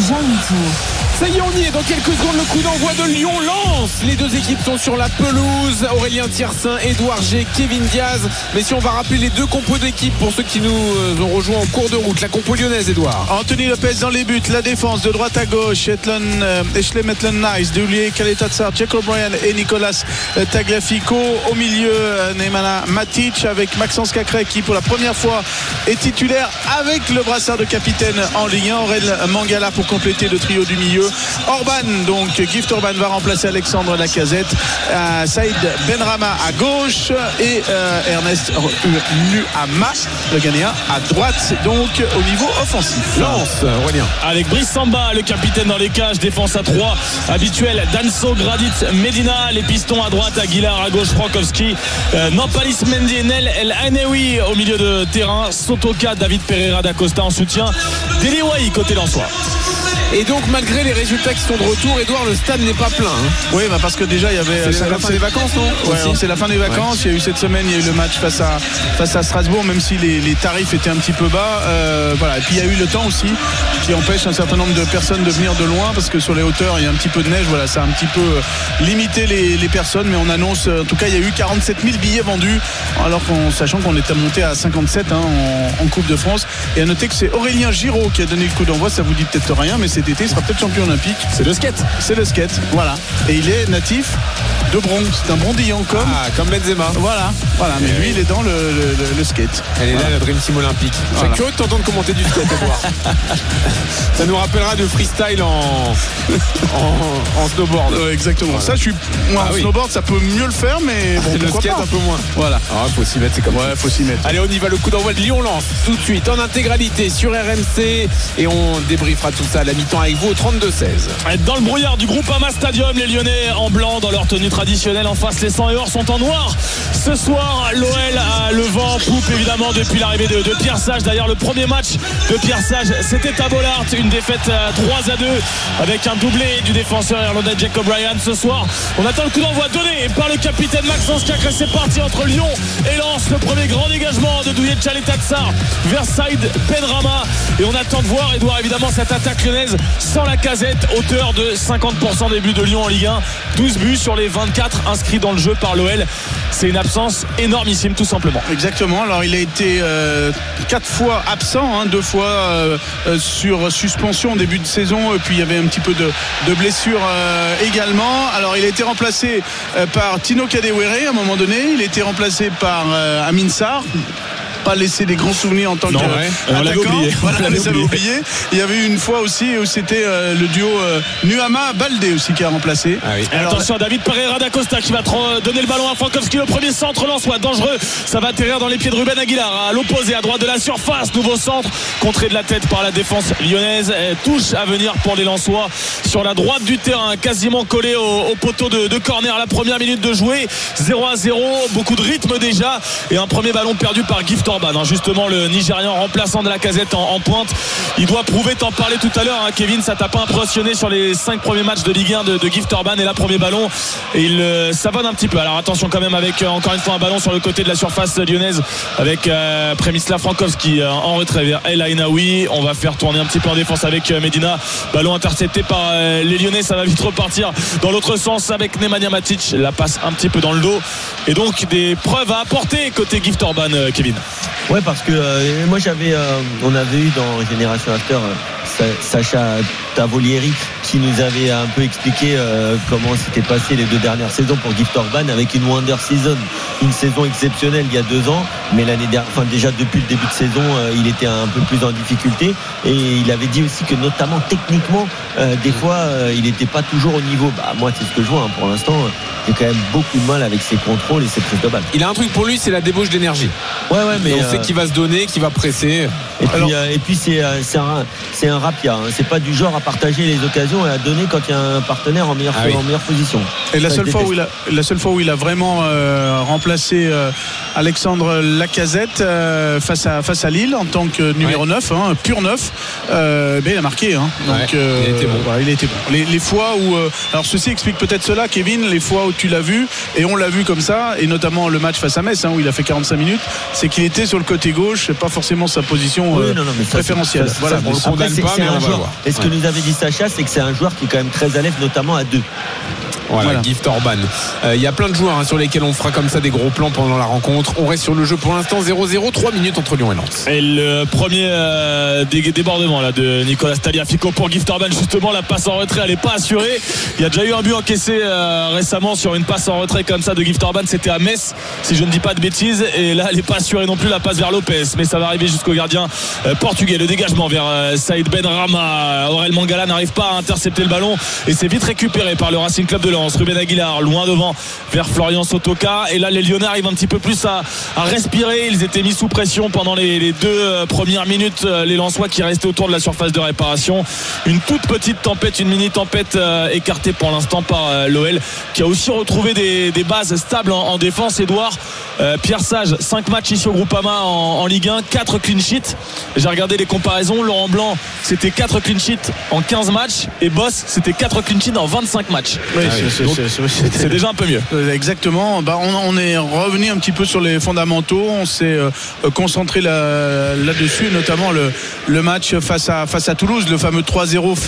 Jean Tour. Ça y est, on y est. Dans quelques secondes, le coup d'envoi de Lyon-Lance. Les deux équipes sont sur la pelouse. Aurélien Tiersin, Edouard G, Kevin Diaz. Mais si on va rappeler les deux compos d'équipe pour ceux qui nous euh, ont rejoints en cours de route. La compo lyonnaise, Edouard. Anthony Lopez dans les buts, la défense de droite à gauche, Etlan, euh, Ashley Maitland Nice, Doulier, Kaletatsar, Jack O'Brien et Nicolas euh, Tagliafico. Au milieu, euh, Nemanja Matic avec Maxence Cacré qui pour la première fois est titulaire avec le brassard de capitaine en Ligue 1. Aurel Mangala pour compléter le trio du milieu. Orban, donc Gift Orban va remplacer Alexandre Lacazette. Euh, Saïd Benrama à gauche et euh, Ernest Nuama, le Ghanéen, à droite, donc au niveau offensif. Lance, Aurélien. Avec Brice Samba, le capitaine dans les cages, défense à 3, habituel. Danso, Gradit, Medina, les pistons à droite, Aguilar à gauche, Frankowski, euh, Nampalis Mendy, Nel El Anewi au milieu de terrain, Sotoka, David Pereira d'Acosta en soutien, Deliwai côté Lensois. Et donc, malgré les résultats qui sont de retour, Edouard, le stade n'est pas plein. hein. Oui, bah parce que déjà il y avait. C'est la fin des vacances, non? Ouais, c'est la fin des vacances. Il y a eu cette semaine, il y a eu le match face à, face à Strasbourg, même si les, les tarifs étaient un petit peu bas. Euh, voilà. Et puis il y a eu le temps aussi qui empêche un certain nombre de personnes de venir de loin parce que sur les hauteurs il y a un petit peu de neige. Voilà, ça a un petit peu euh, limité les, les personnes, mais on annonce. euh, En tout cas, il y a eu 47 000 billets vendus, alors qu'en sachant qu'on était monté à 57 hein, en, en Coupe de France. Et à noter que c'est Aurélien Giraud qui a donné le coup d'envoi. Ça vous dit peut-être rien, mais cet été il sera peut-être champion olympique. C'est le skate. C'est le skate, voilà. Et il est natif de Bronx. C'est un brondillant comme. Ah, comme Benzema. Voilà, voilà. Mais Eh lui, oui. il est dans le, le- le- le skate. Elle est là, la Dream Team Olympique. Je Voilà. suis curieux de t'entendre commenter du skate, Edouard. Ça nous rappellera du freestyle en, en, en snowboard. Exactement. Voilà. Ça, je suis. Moi, Ah en oui. snowboard, ça peut mieux le faire, mais bon, le skate pas. un peu moins. Voilà. Ah, faut s'y mettre, c'est comme Ouais, faut s'y mettre. Allez, on y va. Le coup d'envoi de Lyon-Lance tout de suite en intégralité sur RMC et on débriefera tout ça à la mi-temps avec vous au 32-16. Dans le brouillard du groupe Ama Stadium, les Lyonnais en blanc dans leur tenue traditionnelle. En face, les 100 et or sont en noir. Ce soir, l'OL a le vent poupe évidemment depuis l'arrivée de, Pierre Sage. D'ailleurs, le premier match de Pierre Sage, c'était à Bollard. Une défaite euh, 3 à 2 avec un doublé du défenseur irlandais Jacob Bryan. Ce soir, on attend le coup d'envoi donné par le capitaine Maxence Cacré. C'est parti entre Lyon et Lens. Le premier grand dégagement de Douillet Tchaletatsar vers Saïd Benrama. Et on attend de voir, Edouard, évidemment, cette attaque lyonnaise sans la casette, auteur de 50% des buts de Lyon en Ligue 1. 12 buts sur les 24 inscrits dans le jeu par l'OL. C'est une absence énormissime, tout simplement. Exactement. Alors, il a été euh, quatre fois absent, hein, deux fois euh, euh, sur suspension en début de saison, et puis il y avait un petit peu de, euh, également. Alors, il a été remplacé par Tino Kadewere à un moment donné. Il a été remplacé par Amin Sarr. Pas laissé des grands souvenirs en tant Non, que ouais. On l'avait oublié. Voilà, On on l'avait les avait oublié. oubliés. Il y avait eu une fois aussi où c'était euh, le duo euh, Nuama Baldé aussi qui a remplacé. Ah oui. Attention à David Pereira d'Acosta qui va tro- donner le ballon à Frankowski. Le premier centre soit dangereux. Ça va atterrir dans les pieds de Ruben Aguilar. À l'opposé, à droite de la surface. Nouveau centre. Contré de la tête par la défense lyonnaise. Et touche à venir pour les Lensois sur la droite du terrain. Quasiment collé au, au poteau de, de corner. La première minute de jouer. 0 à 0. Beaucoup de rythme déjà. Et un premier ballon perdu par Gift Hein. Justement, le Nigérian remplaçant de la casette en, pointe. Il doit prouver, t'en parlais tout à l'heure, hein, Kevin. Ça t'a pas impressionné sur les 5 premiers matchs de Ligue 1 de, de Gift Orban. Et là, premier ballon. Et il euh, savonne un petit peu. Alors attention quand même avec euh, encore une fois un ballon sur le côté de la surface lyonnaise avec euh, Premislav Frankowski euh, en retrait vers El Ainaoui. On va faire tourner un petit peu en défense avec Medina. Ballon intercepté par les Lyonnais. Ça va vite repartir dans l'autre sens avec Nemanja Matic. La passe un petit peu dans le dos. Et donc des preuves à apporter côté Gift Orban, Kevin. Ouais, parce que euh, moi j'avais, euh, on avait eu dans Génération After euh, Sacha Tavolieri qui nous avait un peu expliqué euh, comment s'était passé les deux dernières saisons pour Gift Orban avec une Wonder Season, une saison exceptionnelle il y a deux ans, mais l'année dernière, enfin déjà depuis le début de saison, euh, il était un peu plus en difficulté et il avait dit aussi que notamment techniquement, euh, des fois, il n'était pas toujours au niveau. Bah moi c'est ce que je vois hein, pour l'instant. J'ai quand même beaucoup de mal avec ses contrôles et ses prises de balle. Il a un truc pour lui, c'est la débauche d'énergie. Ouais, ouais, mais Et on euh, sait qu'il va se donner, qu'il va presser. Et puis, euh, et puis c'est, c'est un, c'est un rapia. hein. C'est pas du genre à partager les occasions et à donner quand il y a un partenaire en meilleure, Ah oui. en meilleure position. Et la seule, fois où il a, la seule fois où il a vraiment euh, remplacé euh, Alexandre Lacazette euh, face, à, face à Lille en tant que numéro 9, hein, pur 9, euh, ben, il a marqué. hein. Donc, Ouais, il a été bon. voilà, il bon. Les, les fois où. euh, alors ceci explique peut-être cela, Kevin, les fois où tu l'as vu, et on l'a vu comme ça, et notamment le match face à Metz, hein, où il a fait 45 minutes, c'est qu'il était sur le côté gauche, c'est pas forcément sa position Oui, non, non, mais ça, préférentielle. ça, voilà, ça, on le condamne c'est- pas, c'est mais un on va joueur. voir. Et ce que nous avait dit Sacha, c'est que c'est un joueur qui est quand même très à l'aise, notamment à deux. Voilà, Voilà. Gift Orban. Euh, Il y a plein de joueurs hein, sur lesquels on fera comme ça des gros plans pendant la rencontre. On reste sur le jeu pour l'instant 0-0, 3 minutes entre Lyon et Lens. Et le premier euh, dé- débordement là, de Nicolas Taliafico pour Gift Orban, justement, la passe en retrait, elle n'est pas assurée. Il y a déjà eu un but encaissé euh, récemment sur une passe en retrait comme ça de Gift Orban. C'était à Metz, si je ne dis pas de bêtises. Et là, elle n'est pas assurée non plus, la passe vers Lopez. Mais ça va arriver jusqu'au gardien euh, portugais. Le dégagement vers euh, Saïd Ben Rama. Aurel Mangala n'arrive pas à intercepter le ballon. Et c'est vite récupéré par le Racing Club de Ruben Aguilar, loin devant, vers Florian Sotoka. Et là, les Lyonnais arrivent un petit peu plus à, à respirer. Ils étaient mis sous pression pendant les, les deux euh, premières minutes. euh, Les Lensois qui restaient autour de la surface de réparation. Une toute petite tempête, une mini tempête euh, écartée pour l'instant par euh, l'OL, qui a aussi retrouvé des, des bases stables en, en défense. Edouard, euh, Pierre Sage, 5 matchs ici au Groupama en, en Ligue 1, 4 clean sheets. J'ai regardé les comparaisons. Laurent Blanc, c'était 4 clean sheets en 15 matchs. Et Boss, c'était 4 clean sheets en 25 matchs. Oui, Ah c'est- déjà un peu mieux. Euh, Exactement. Bah, on, on est revenu un petit peu sur les fondamentaux. On s'est euh, concentré là- là-dessus, notamment le, le match face à, face à Toulouse, le fameux 3-0 f-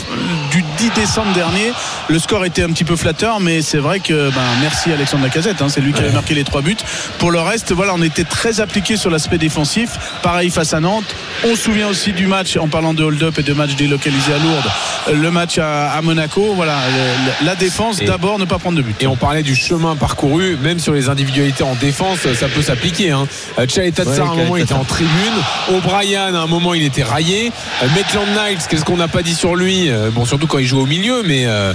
du 10 décembre dernier. Le score était un petit peu flatteur, mais c'est vrai que ben, merci Alexandre Lacazette. hein, c'est lui qui avait marqué les trois buts. Pour le reste, voilà, on était très appliqué sur l'aspect défensif. Pareil face à Nantes. On se souvient aussi du match, en parlant de hold-up et de match délocalisé à Lourdes, le match à, à Monaco. Voilà, le- la défense Et- ne pas prendre de but. Et on parlait du chemin parcouru, même sur les individualités en défense, ça peut s'appliquer. Hein. Euh, Ouais, à un moment, il était Tatsar. en tribune. O'Brien, à un moment, il était raillé. Euh, Maitland Niles, qu'est-ce qu'on n'a pas dit sur lui? Euh, Bon, surtout quand il joue au milieu, mais euh,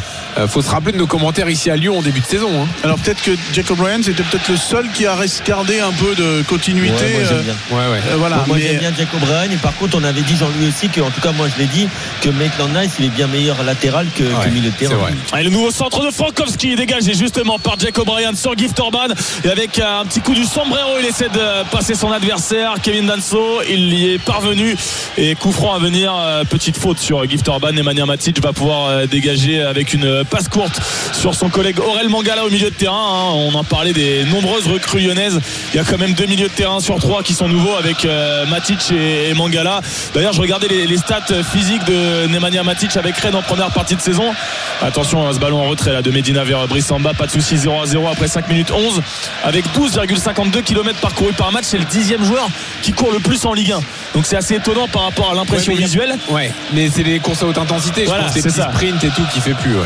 faut se rappeler de nos commentaires ici à Lyon en début de saison. hein. Alors peut-être que Jacob Ryan c'était peut-être le seul qui a res- gardé un peu de continuité. Ouais, moi, j'aime bien. Ouais, ouais. euh, voilà, moi mais- j'aime bien Jacob Bryan et par contre on avait dit Jean-Louis aussi que en tout cas moi je l'ai dit que Maitland Nice il est bien meilleur latéral que, que milieu de terrain. Et le nouveau centre de Frankowski dégagé justement par Jacob Ryan sur Gift Orban. Et avec un petit coup du sombrero il essaie de passer son adversaire Kevin Danso. Il y est parvenu. Et coup franc à venir euh, petite faute sur Gift Orban. Nemanja Matic va pouvoir euh, dégager avec une passe courte sur son collègue Aurel Mangala au milieu de terrain hein. on en parlait des nombreuses recrues lyonnaises. Il y a quand même deux milieux de terrain sur trois qui sont nouveaux avec euh, Matic et, et Mangala. D'ailleurs je regardais les, stats physiques de Nemanja Matic avec Rennes en première partie de saison. Attention à ce ballon en retrait là de Medina vers Brissamba pas de souci 0 à 0 après 5 minutes 11 avec 12,52 km parcourus par match c'est le dixième joueur qui court le plus en Ligue 1 donc c'est assez étonnant par rapport à l'impression Ouais, a- visuelle Ouais, mais c'est les courses à haute intensité. Voilà, je pense, les c'est ça. sprints et tout qui fait plus. Ouais.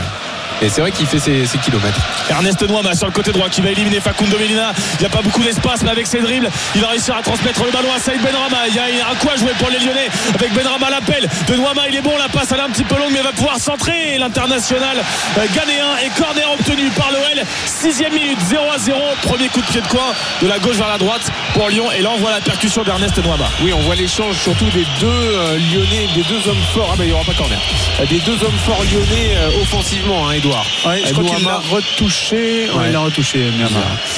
Et c'est vrai qu'il fait ses, ses kilomètres. Ernest Noima sur le côté droit qui va éliminer Facundo Medina. Il n'y a pas beaucoup d'espace, mais avec ses dribbles, il va réussir à transmettre le ballon à Saïd Benrama. Il y a un quoi jouer pour les Lyonnais avec Benrama l'appel de Noima. Il est bon, la passe elle est un petit peu longue, mais va pouvoir centrer. L'international euh, ghanéen et corner obtenu par l'OL. Sixième minute, 0 à 0. Premier coup de pied de coin de la gauche vers la droite pour Lyon. Et là, on voit la percussion d'Ernest Noima. Oui, on voit l'échange surtout des deux euh, Lyonnais, des deux hommes forts. Ah ben il n'y aura pas corner. Des deux hommes forts lyonnais euh, offensivement, hein, Edouard. Ouais, je Euh, crois qu'il l'a retouché. Ouais, il l'a retouché.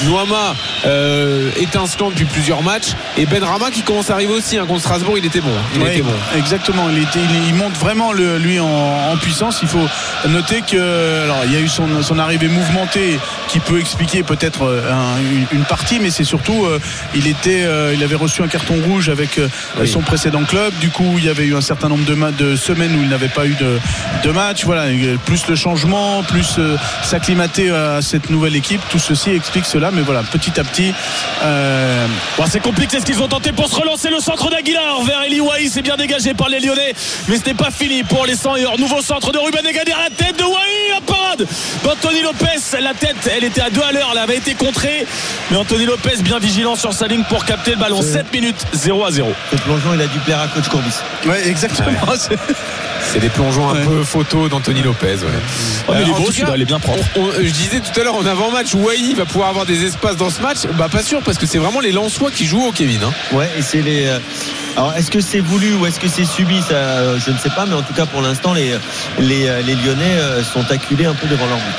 Noama euh, étincelant depuis plusieurs matchs et Ben Rama qui commence à arriver aussi hein, contre Strasbourg il était bon hein. il Ouais, était bon Exactement, il, était- il- il monte vraiment le- lui en, en puissance. Il faut noter que alors il y a eu son, son arrivée mouvementée qui peut expliquer peut-être euh, un- une, une partie, mais c'est surtout euh, il était euh, il avait reçu un carton rouge avec Oui. son précédent club. Du coup, il y avait eu un certain nombre de, ma- de semaines où il n'avait pas eu de, de match. Voilà, plus le changement, plus euh, s'acclimater à cette nouvelle équipe. Tout ceci explique cela, mais voilà, petit à petit. euh, Bon, c'est compliqué ce qu'ils ont tenté pour se relancer le centre d'Aguilar vers Eli Wahi c'est bien dégagé par les Lyonnais mais ce n'est pas fini pour les 100 heures nouveau centre de Ruben Egadir la tête de Wahi la parade d'Anthony Lopez la tête elle était à 2 à l'heure elle avait été contrée mais Anthony Lopez bien vigilant sur sa ligne pour capter le ballon 7 minutes 0 à 0 Ce plongeon il a dû plaire à coach Courbis. ouais, exactement. c'est des plongeons un Ouais. peu photos d'Anthony Lopez ouais. Mais il est en beau, tout celui-là, cas, il est bien propre. on- on- je disais tout à l'heure en avant-match Wai va pouvoir avoir des espaces dans ce match bah pas sûr parce que c'est vraiment les Lensois qui jouent au Kevin hein. Ouais, et c'est les. euh, Alors, est-ce que c'est voulu ou est-ce que c'est subi ça, euh, Je ne sais pas, mais en tout cas, pour l'instant, les, les, euh, les Lyonnais euh, sont acculés un peu devant leur but.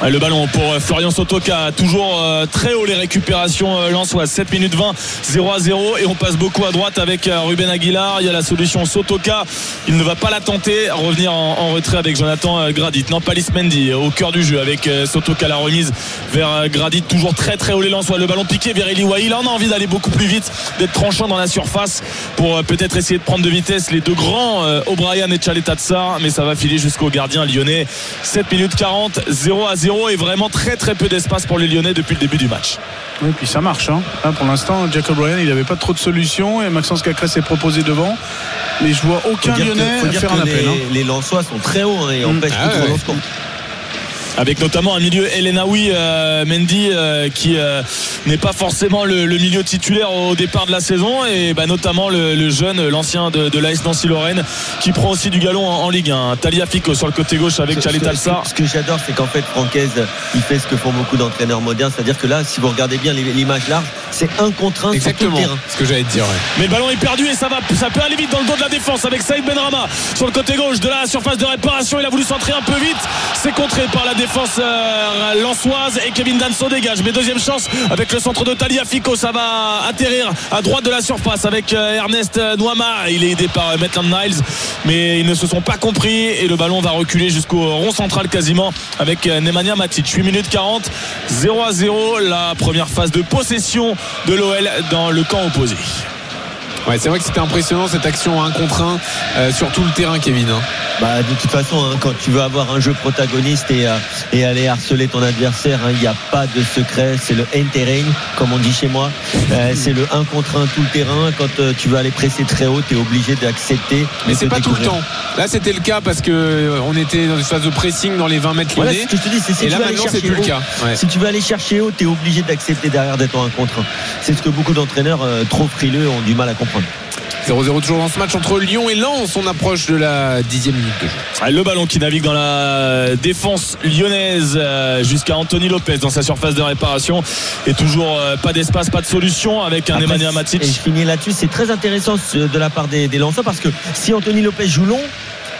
Ouais, Le ballon pour euh, Florian Sotoka, toujours euh, très haut les récupérations euh, lensoises. 7 minutes 20, 0 à 0 et on passe beaucoup à droite avec Ruben Aguilar. Il y a la solution Sotoka, il ne va pas la tenter, revenir en, retrait avec Jonathan Gradit. Non, Palis Mendy au cœur du jeu avec Sotoka la remise vers Gradit, toujours très très haut les lensois. Le ballon piqué vers Eli Wahi. Là, on a envie d'aller beaucoup plus vite, d'être tranchant dans la surface pour peut-être essayer de prendre de vitesse les deux grands, O'Brien et Tatsar, mais ça va filer jusqu'au gardien lyonnais. 7 minutes 40, 0 à 0 et vraiment très très peu d'espace pour les Lyonnais depuis le début du match. Oui, puis ça marche. hein. Là, pour l'instant, Jacob Bryan, il n'avait pas trop de solutions et Maxence Cacré s'est proposé devant. Mais je vois Faut aucun que- Lyonnais faut dire faire que un appel. les, hein. les Lensois sont très hauts hein, et empêchent Ah toute ouais. Avec notamment un milieu Elenaoui euh, Mendy euh, qui euh, n'est pas forcément le, le milieu titulaire au départ de la saison et bah, notamment le, le jeune l'ancien de, de l'AS Nancy Lorraine qui prend aussi du galon en, en Ligue 1 Talia Fico sur le côté gauche avec Ce- Chalet ce que- Talsar Ce que j'adore, c'est qu'en fait, Francaise, il fait ce que font beaucoup d'entraîneurs modernes. C'est-à-dire que là, si vous regardez bien l'image large, c'est un contre un sur tout Exactement. le terrain. Ce que j'allais te dire. ouais. Mais le ballon est perdu et ça va, ça peut aller vite dans le dos de la défense avec Saïd Benrama sur le côté gauche de la surface de réparation. Il a voulu centrer un peu vite. C'est contré par la défense euh, lançoise et Kevin Danso dégage. Mais deuxième chance avec le centre de Talia Fico. Ça va atterrir à droite de la surface avec euh, Ernest Nouama. Il est aidé par euh, Maitland Niles, mais ils ne se sont pas compris et le ballon va reculer jusqu'au rond central quasiment avec euh, Nemanja Matic. 8 minutes 40, 0 à 0. La première phase de possession de l'OL dans le camp opposé. Ouais, c'est vrai que c'était impressionnant cette action 1 contre 1 euh, sur tout le terrain, Kevin. hein. Bah, de toute façon, hein, quand tu veux avoir un jeu protagoniste et, euh, et aller harceler ton adversaire, hein, il n'y a pas de secret. C'est le end-terrain, comme on dit chez moi. Euh, c'est le 1 contre 1 tout le terrain. Quand tu veux aller presser très haut, tu es obligé d'accepter. Mais c'est pas tout le temps. Là, c'était le cas parce que on était dans une phase de pressing dans les 20 mètres Voilà, ce que je te dis, c'est si Et tu là, maintenant, c'est plus le cas. Ouais. Si tu veux aller chercher haut, tu es obligé d'accepter derrière d'être en 1 contre 1. C'est ce que beaucoup d'entraîneurs trop frileux ont du mal à comprendre. 0-0 toujours dans ce match entre Lyon et Lens. On approche de la dixième minute de jeu. Le ballon qui navigue dans la défense lyonnaise euh, jusqu'à Anthony Lopez dans sa surface de réparation. Et toujours euh, pas d'espace, pas de solution avec un Après, Emmanuel Matic. Et je finis là-dessus, c'est très intéressant de la part des, des lanceurs parce que si Anthony Lopez joue long,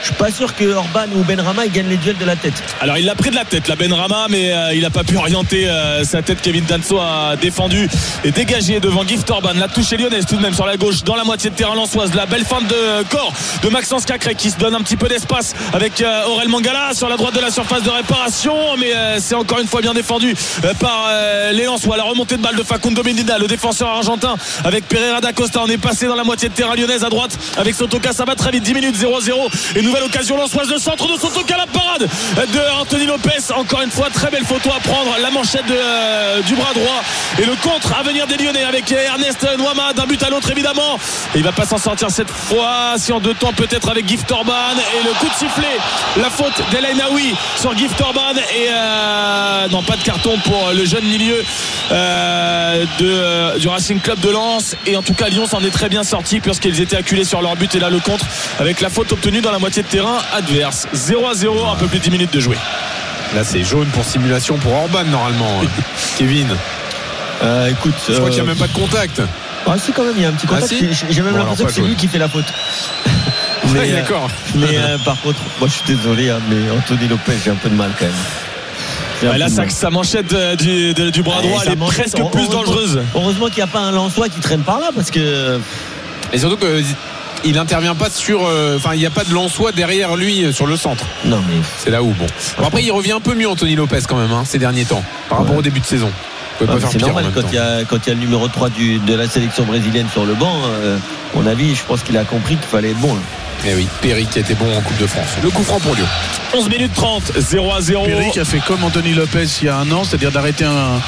je suis pas sûr que Orban ou Benrama ils gagnent les duels de la tête. Alors il l'a pris de la tête, la Benrama, mais euh, il n'a pas pu orienter euh, sa tête. Kevin Danso a défendu et dégagé devant Gift Orban. La touche est lyonnaise tout de même sur la gauche, dans la moitié de terrain lançoise. La belle fin de corps de Maxence Cacré qui se donne un petit peu d'espace avec euh, Aurel Mangala sur la droite de la surface de réparation. Mais c'est encore une fois bien défendu par les Lensois. La remontée de balle de Facundo Medina, le défenseur argentin avec Pereira da Costa. On est passé dans la moitié de terrain lyonnaise à droite avec Sotoka. Ça va très vite, 10 minutes 0-0. Et nouvelle occasion lançoise de centre de Sotoka. La parade de Anthony Lopez. Encore une fois, très belle photo à prendre. La manchette euh, du bras droit. Et le contre à venir des Lyonnais avec Ernest Noama d'un but à l'autre évidemment. Et il va pas s'en sortir cette fois. Si en deux temps peut-être avec Gift Orban. Et le coup de sifflet. La faute d'Elaine Aoui sur Gift Orban. Et euh, non, pas de carton pour le jeune milieu euh, de, du Racing Club de Lens. Et en tout cas, Lyon s'en est très bien sorti puisqu'ils étaient acculés sur leur but. Et là, le contre avec la faute obtenue dans la moitié de terrain adverse. 0 à 0, un peu plus de 10 minutes de jouer. Là, c'est jaune pour simulation pour Orban, normalement. Kevin. Euh, écoute, Je crois euh, qu'il n'y a même pas de contact. Ah si quand même, il y a un petit contact. Ah, si J'ai- même Bon, l'impression que c'est lui qui fait la faute. Ouais, euh, d'accord. mais euh, par contre, moi je suis désolé, hein, mais Anthony Lopez, j'ai un peu de mal quand même. Ouais, là, ça, mal. sa manchette euh, du, de- du bras droit, elle est presque plus dangereuse. Heureusement qu'il n'y a pas un Lensois qui traîne par là parce que. Et surtout que il n'intervient pas sur. euh, Enfin, il n'y a pas de Lensois derrière lui euh, sur le centre. Non, mais. C'est là où, bon. Bon, après, il revient un peu mieux, Anthony Lopez, quand même, hein, ces derniers temps, par rapport au début de saison. Faire c'est normal quand il, y a, quand il y a le numéro 3 du, de la sélection brésilienne sur le banc. euh, à mon avis, je pense qu'il a compris qu'il fallait être bon. là. Eh oui, Perry qui été bon en Coupe de France. Le coup franc pour Lyon. 11 minutes 30, 0 à 0. Perry qui a fait comme Anthony Lopez il y a un an, c'est-à-dire d'arrêter un,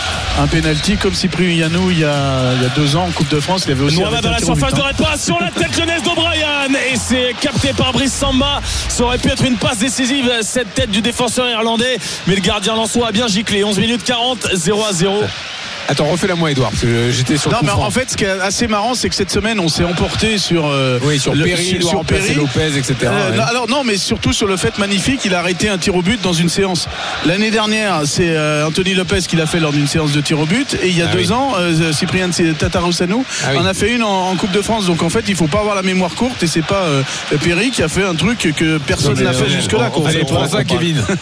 un penalty comme Cyprien Yanou il y, a, il y a deux ans en Coupe de France. Il avait aussi Noama dans la surface de hein. réparation, la tête jeunesse d'O'Brien et c'est capté par Brice Samba. Ça aurait pu être une passe décisive, cette tête du défenseur irlandais, mais le gardien Lançois a bien giclé. 11 minutes 40, 0 à 0. Attends, refais-la moi, Edouard, parce que j'étais sur le Non, coup mais franc. en fait, ce qui est assez marrant, c'est que cette semaine, on s'est emporté sur. euh, Oui, sur le- Perry, il doit remplacer Lopez, etc., Euh, ouais. non, alors, non, mais surtout sur le fait magnifique, il a arrêté un tir au but dans une séance. L'année dernière, c'est euh, Anthony Lopez qui l'a fait lors d'une séance de tir au but. Et il y a Ah deux oui. ans, euh, Cyprien Tataroussanou Ah oui. en a fait une en, en Coupe de France. Donc en fait, il faut pas avoir la mémoire courte. Et c'est pas euh, Perry qui a fait un truc que personne n'a fait euh, jusque-là. on- on- on- parle-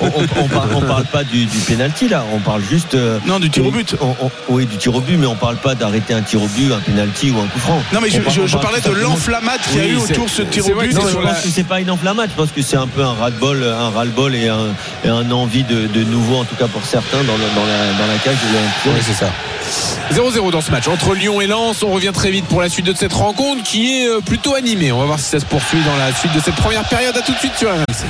On, on- on parle, on parle pas du, du penalty là, on parle juste. euh, Non, du tir au but. on- on- oui, du tir au but, mais on parle pas d'arrêter un tir au but, un penalty ou un coup franc. Non, mais je, parlais de l'enflammate qu'il y a Oui, eu autour de ce tir au but. Non, je pense la- que c'est pas une enflammate. Je pense que c'est un peu un ras-le-bol, un ras-le-bol et un, et un envie de, de nouveau, en tout cas pour certains, dans, le- dans, la, dans la cage de. Oui, c'est ça. 0-0 dans ce match entre Lyon et Lens. On revient très vite pour la suite de cette rencontre qui est euh, plutôt animée. On va voir si ça se poursuit dans la suite de cette première période. À tout de suite sur RMC.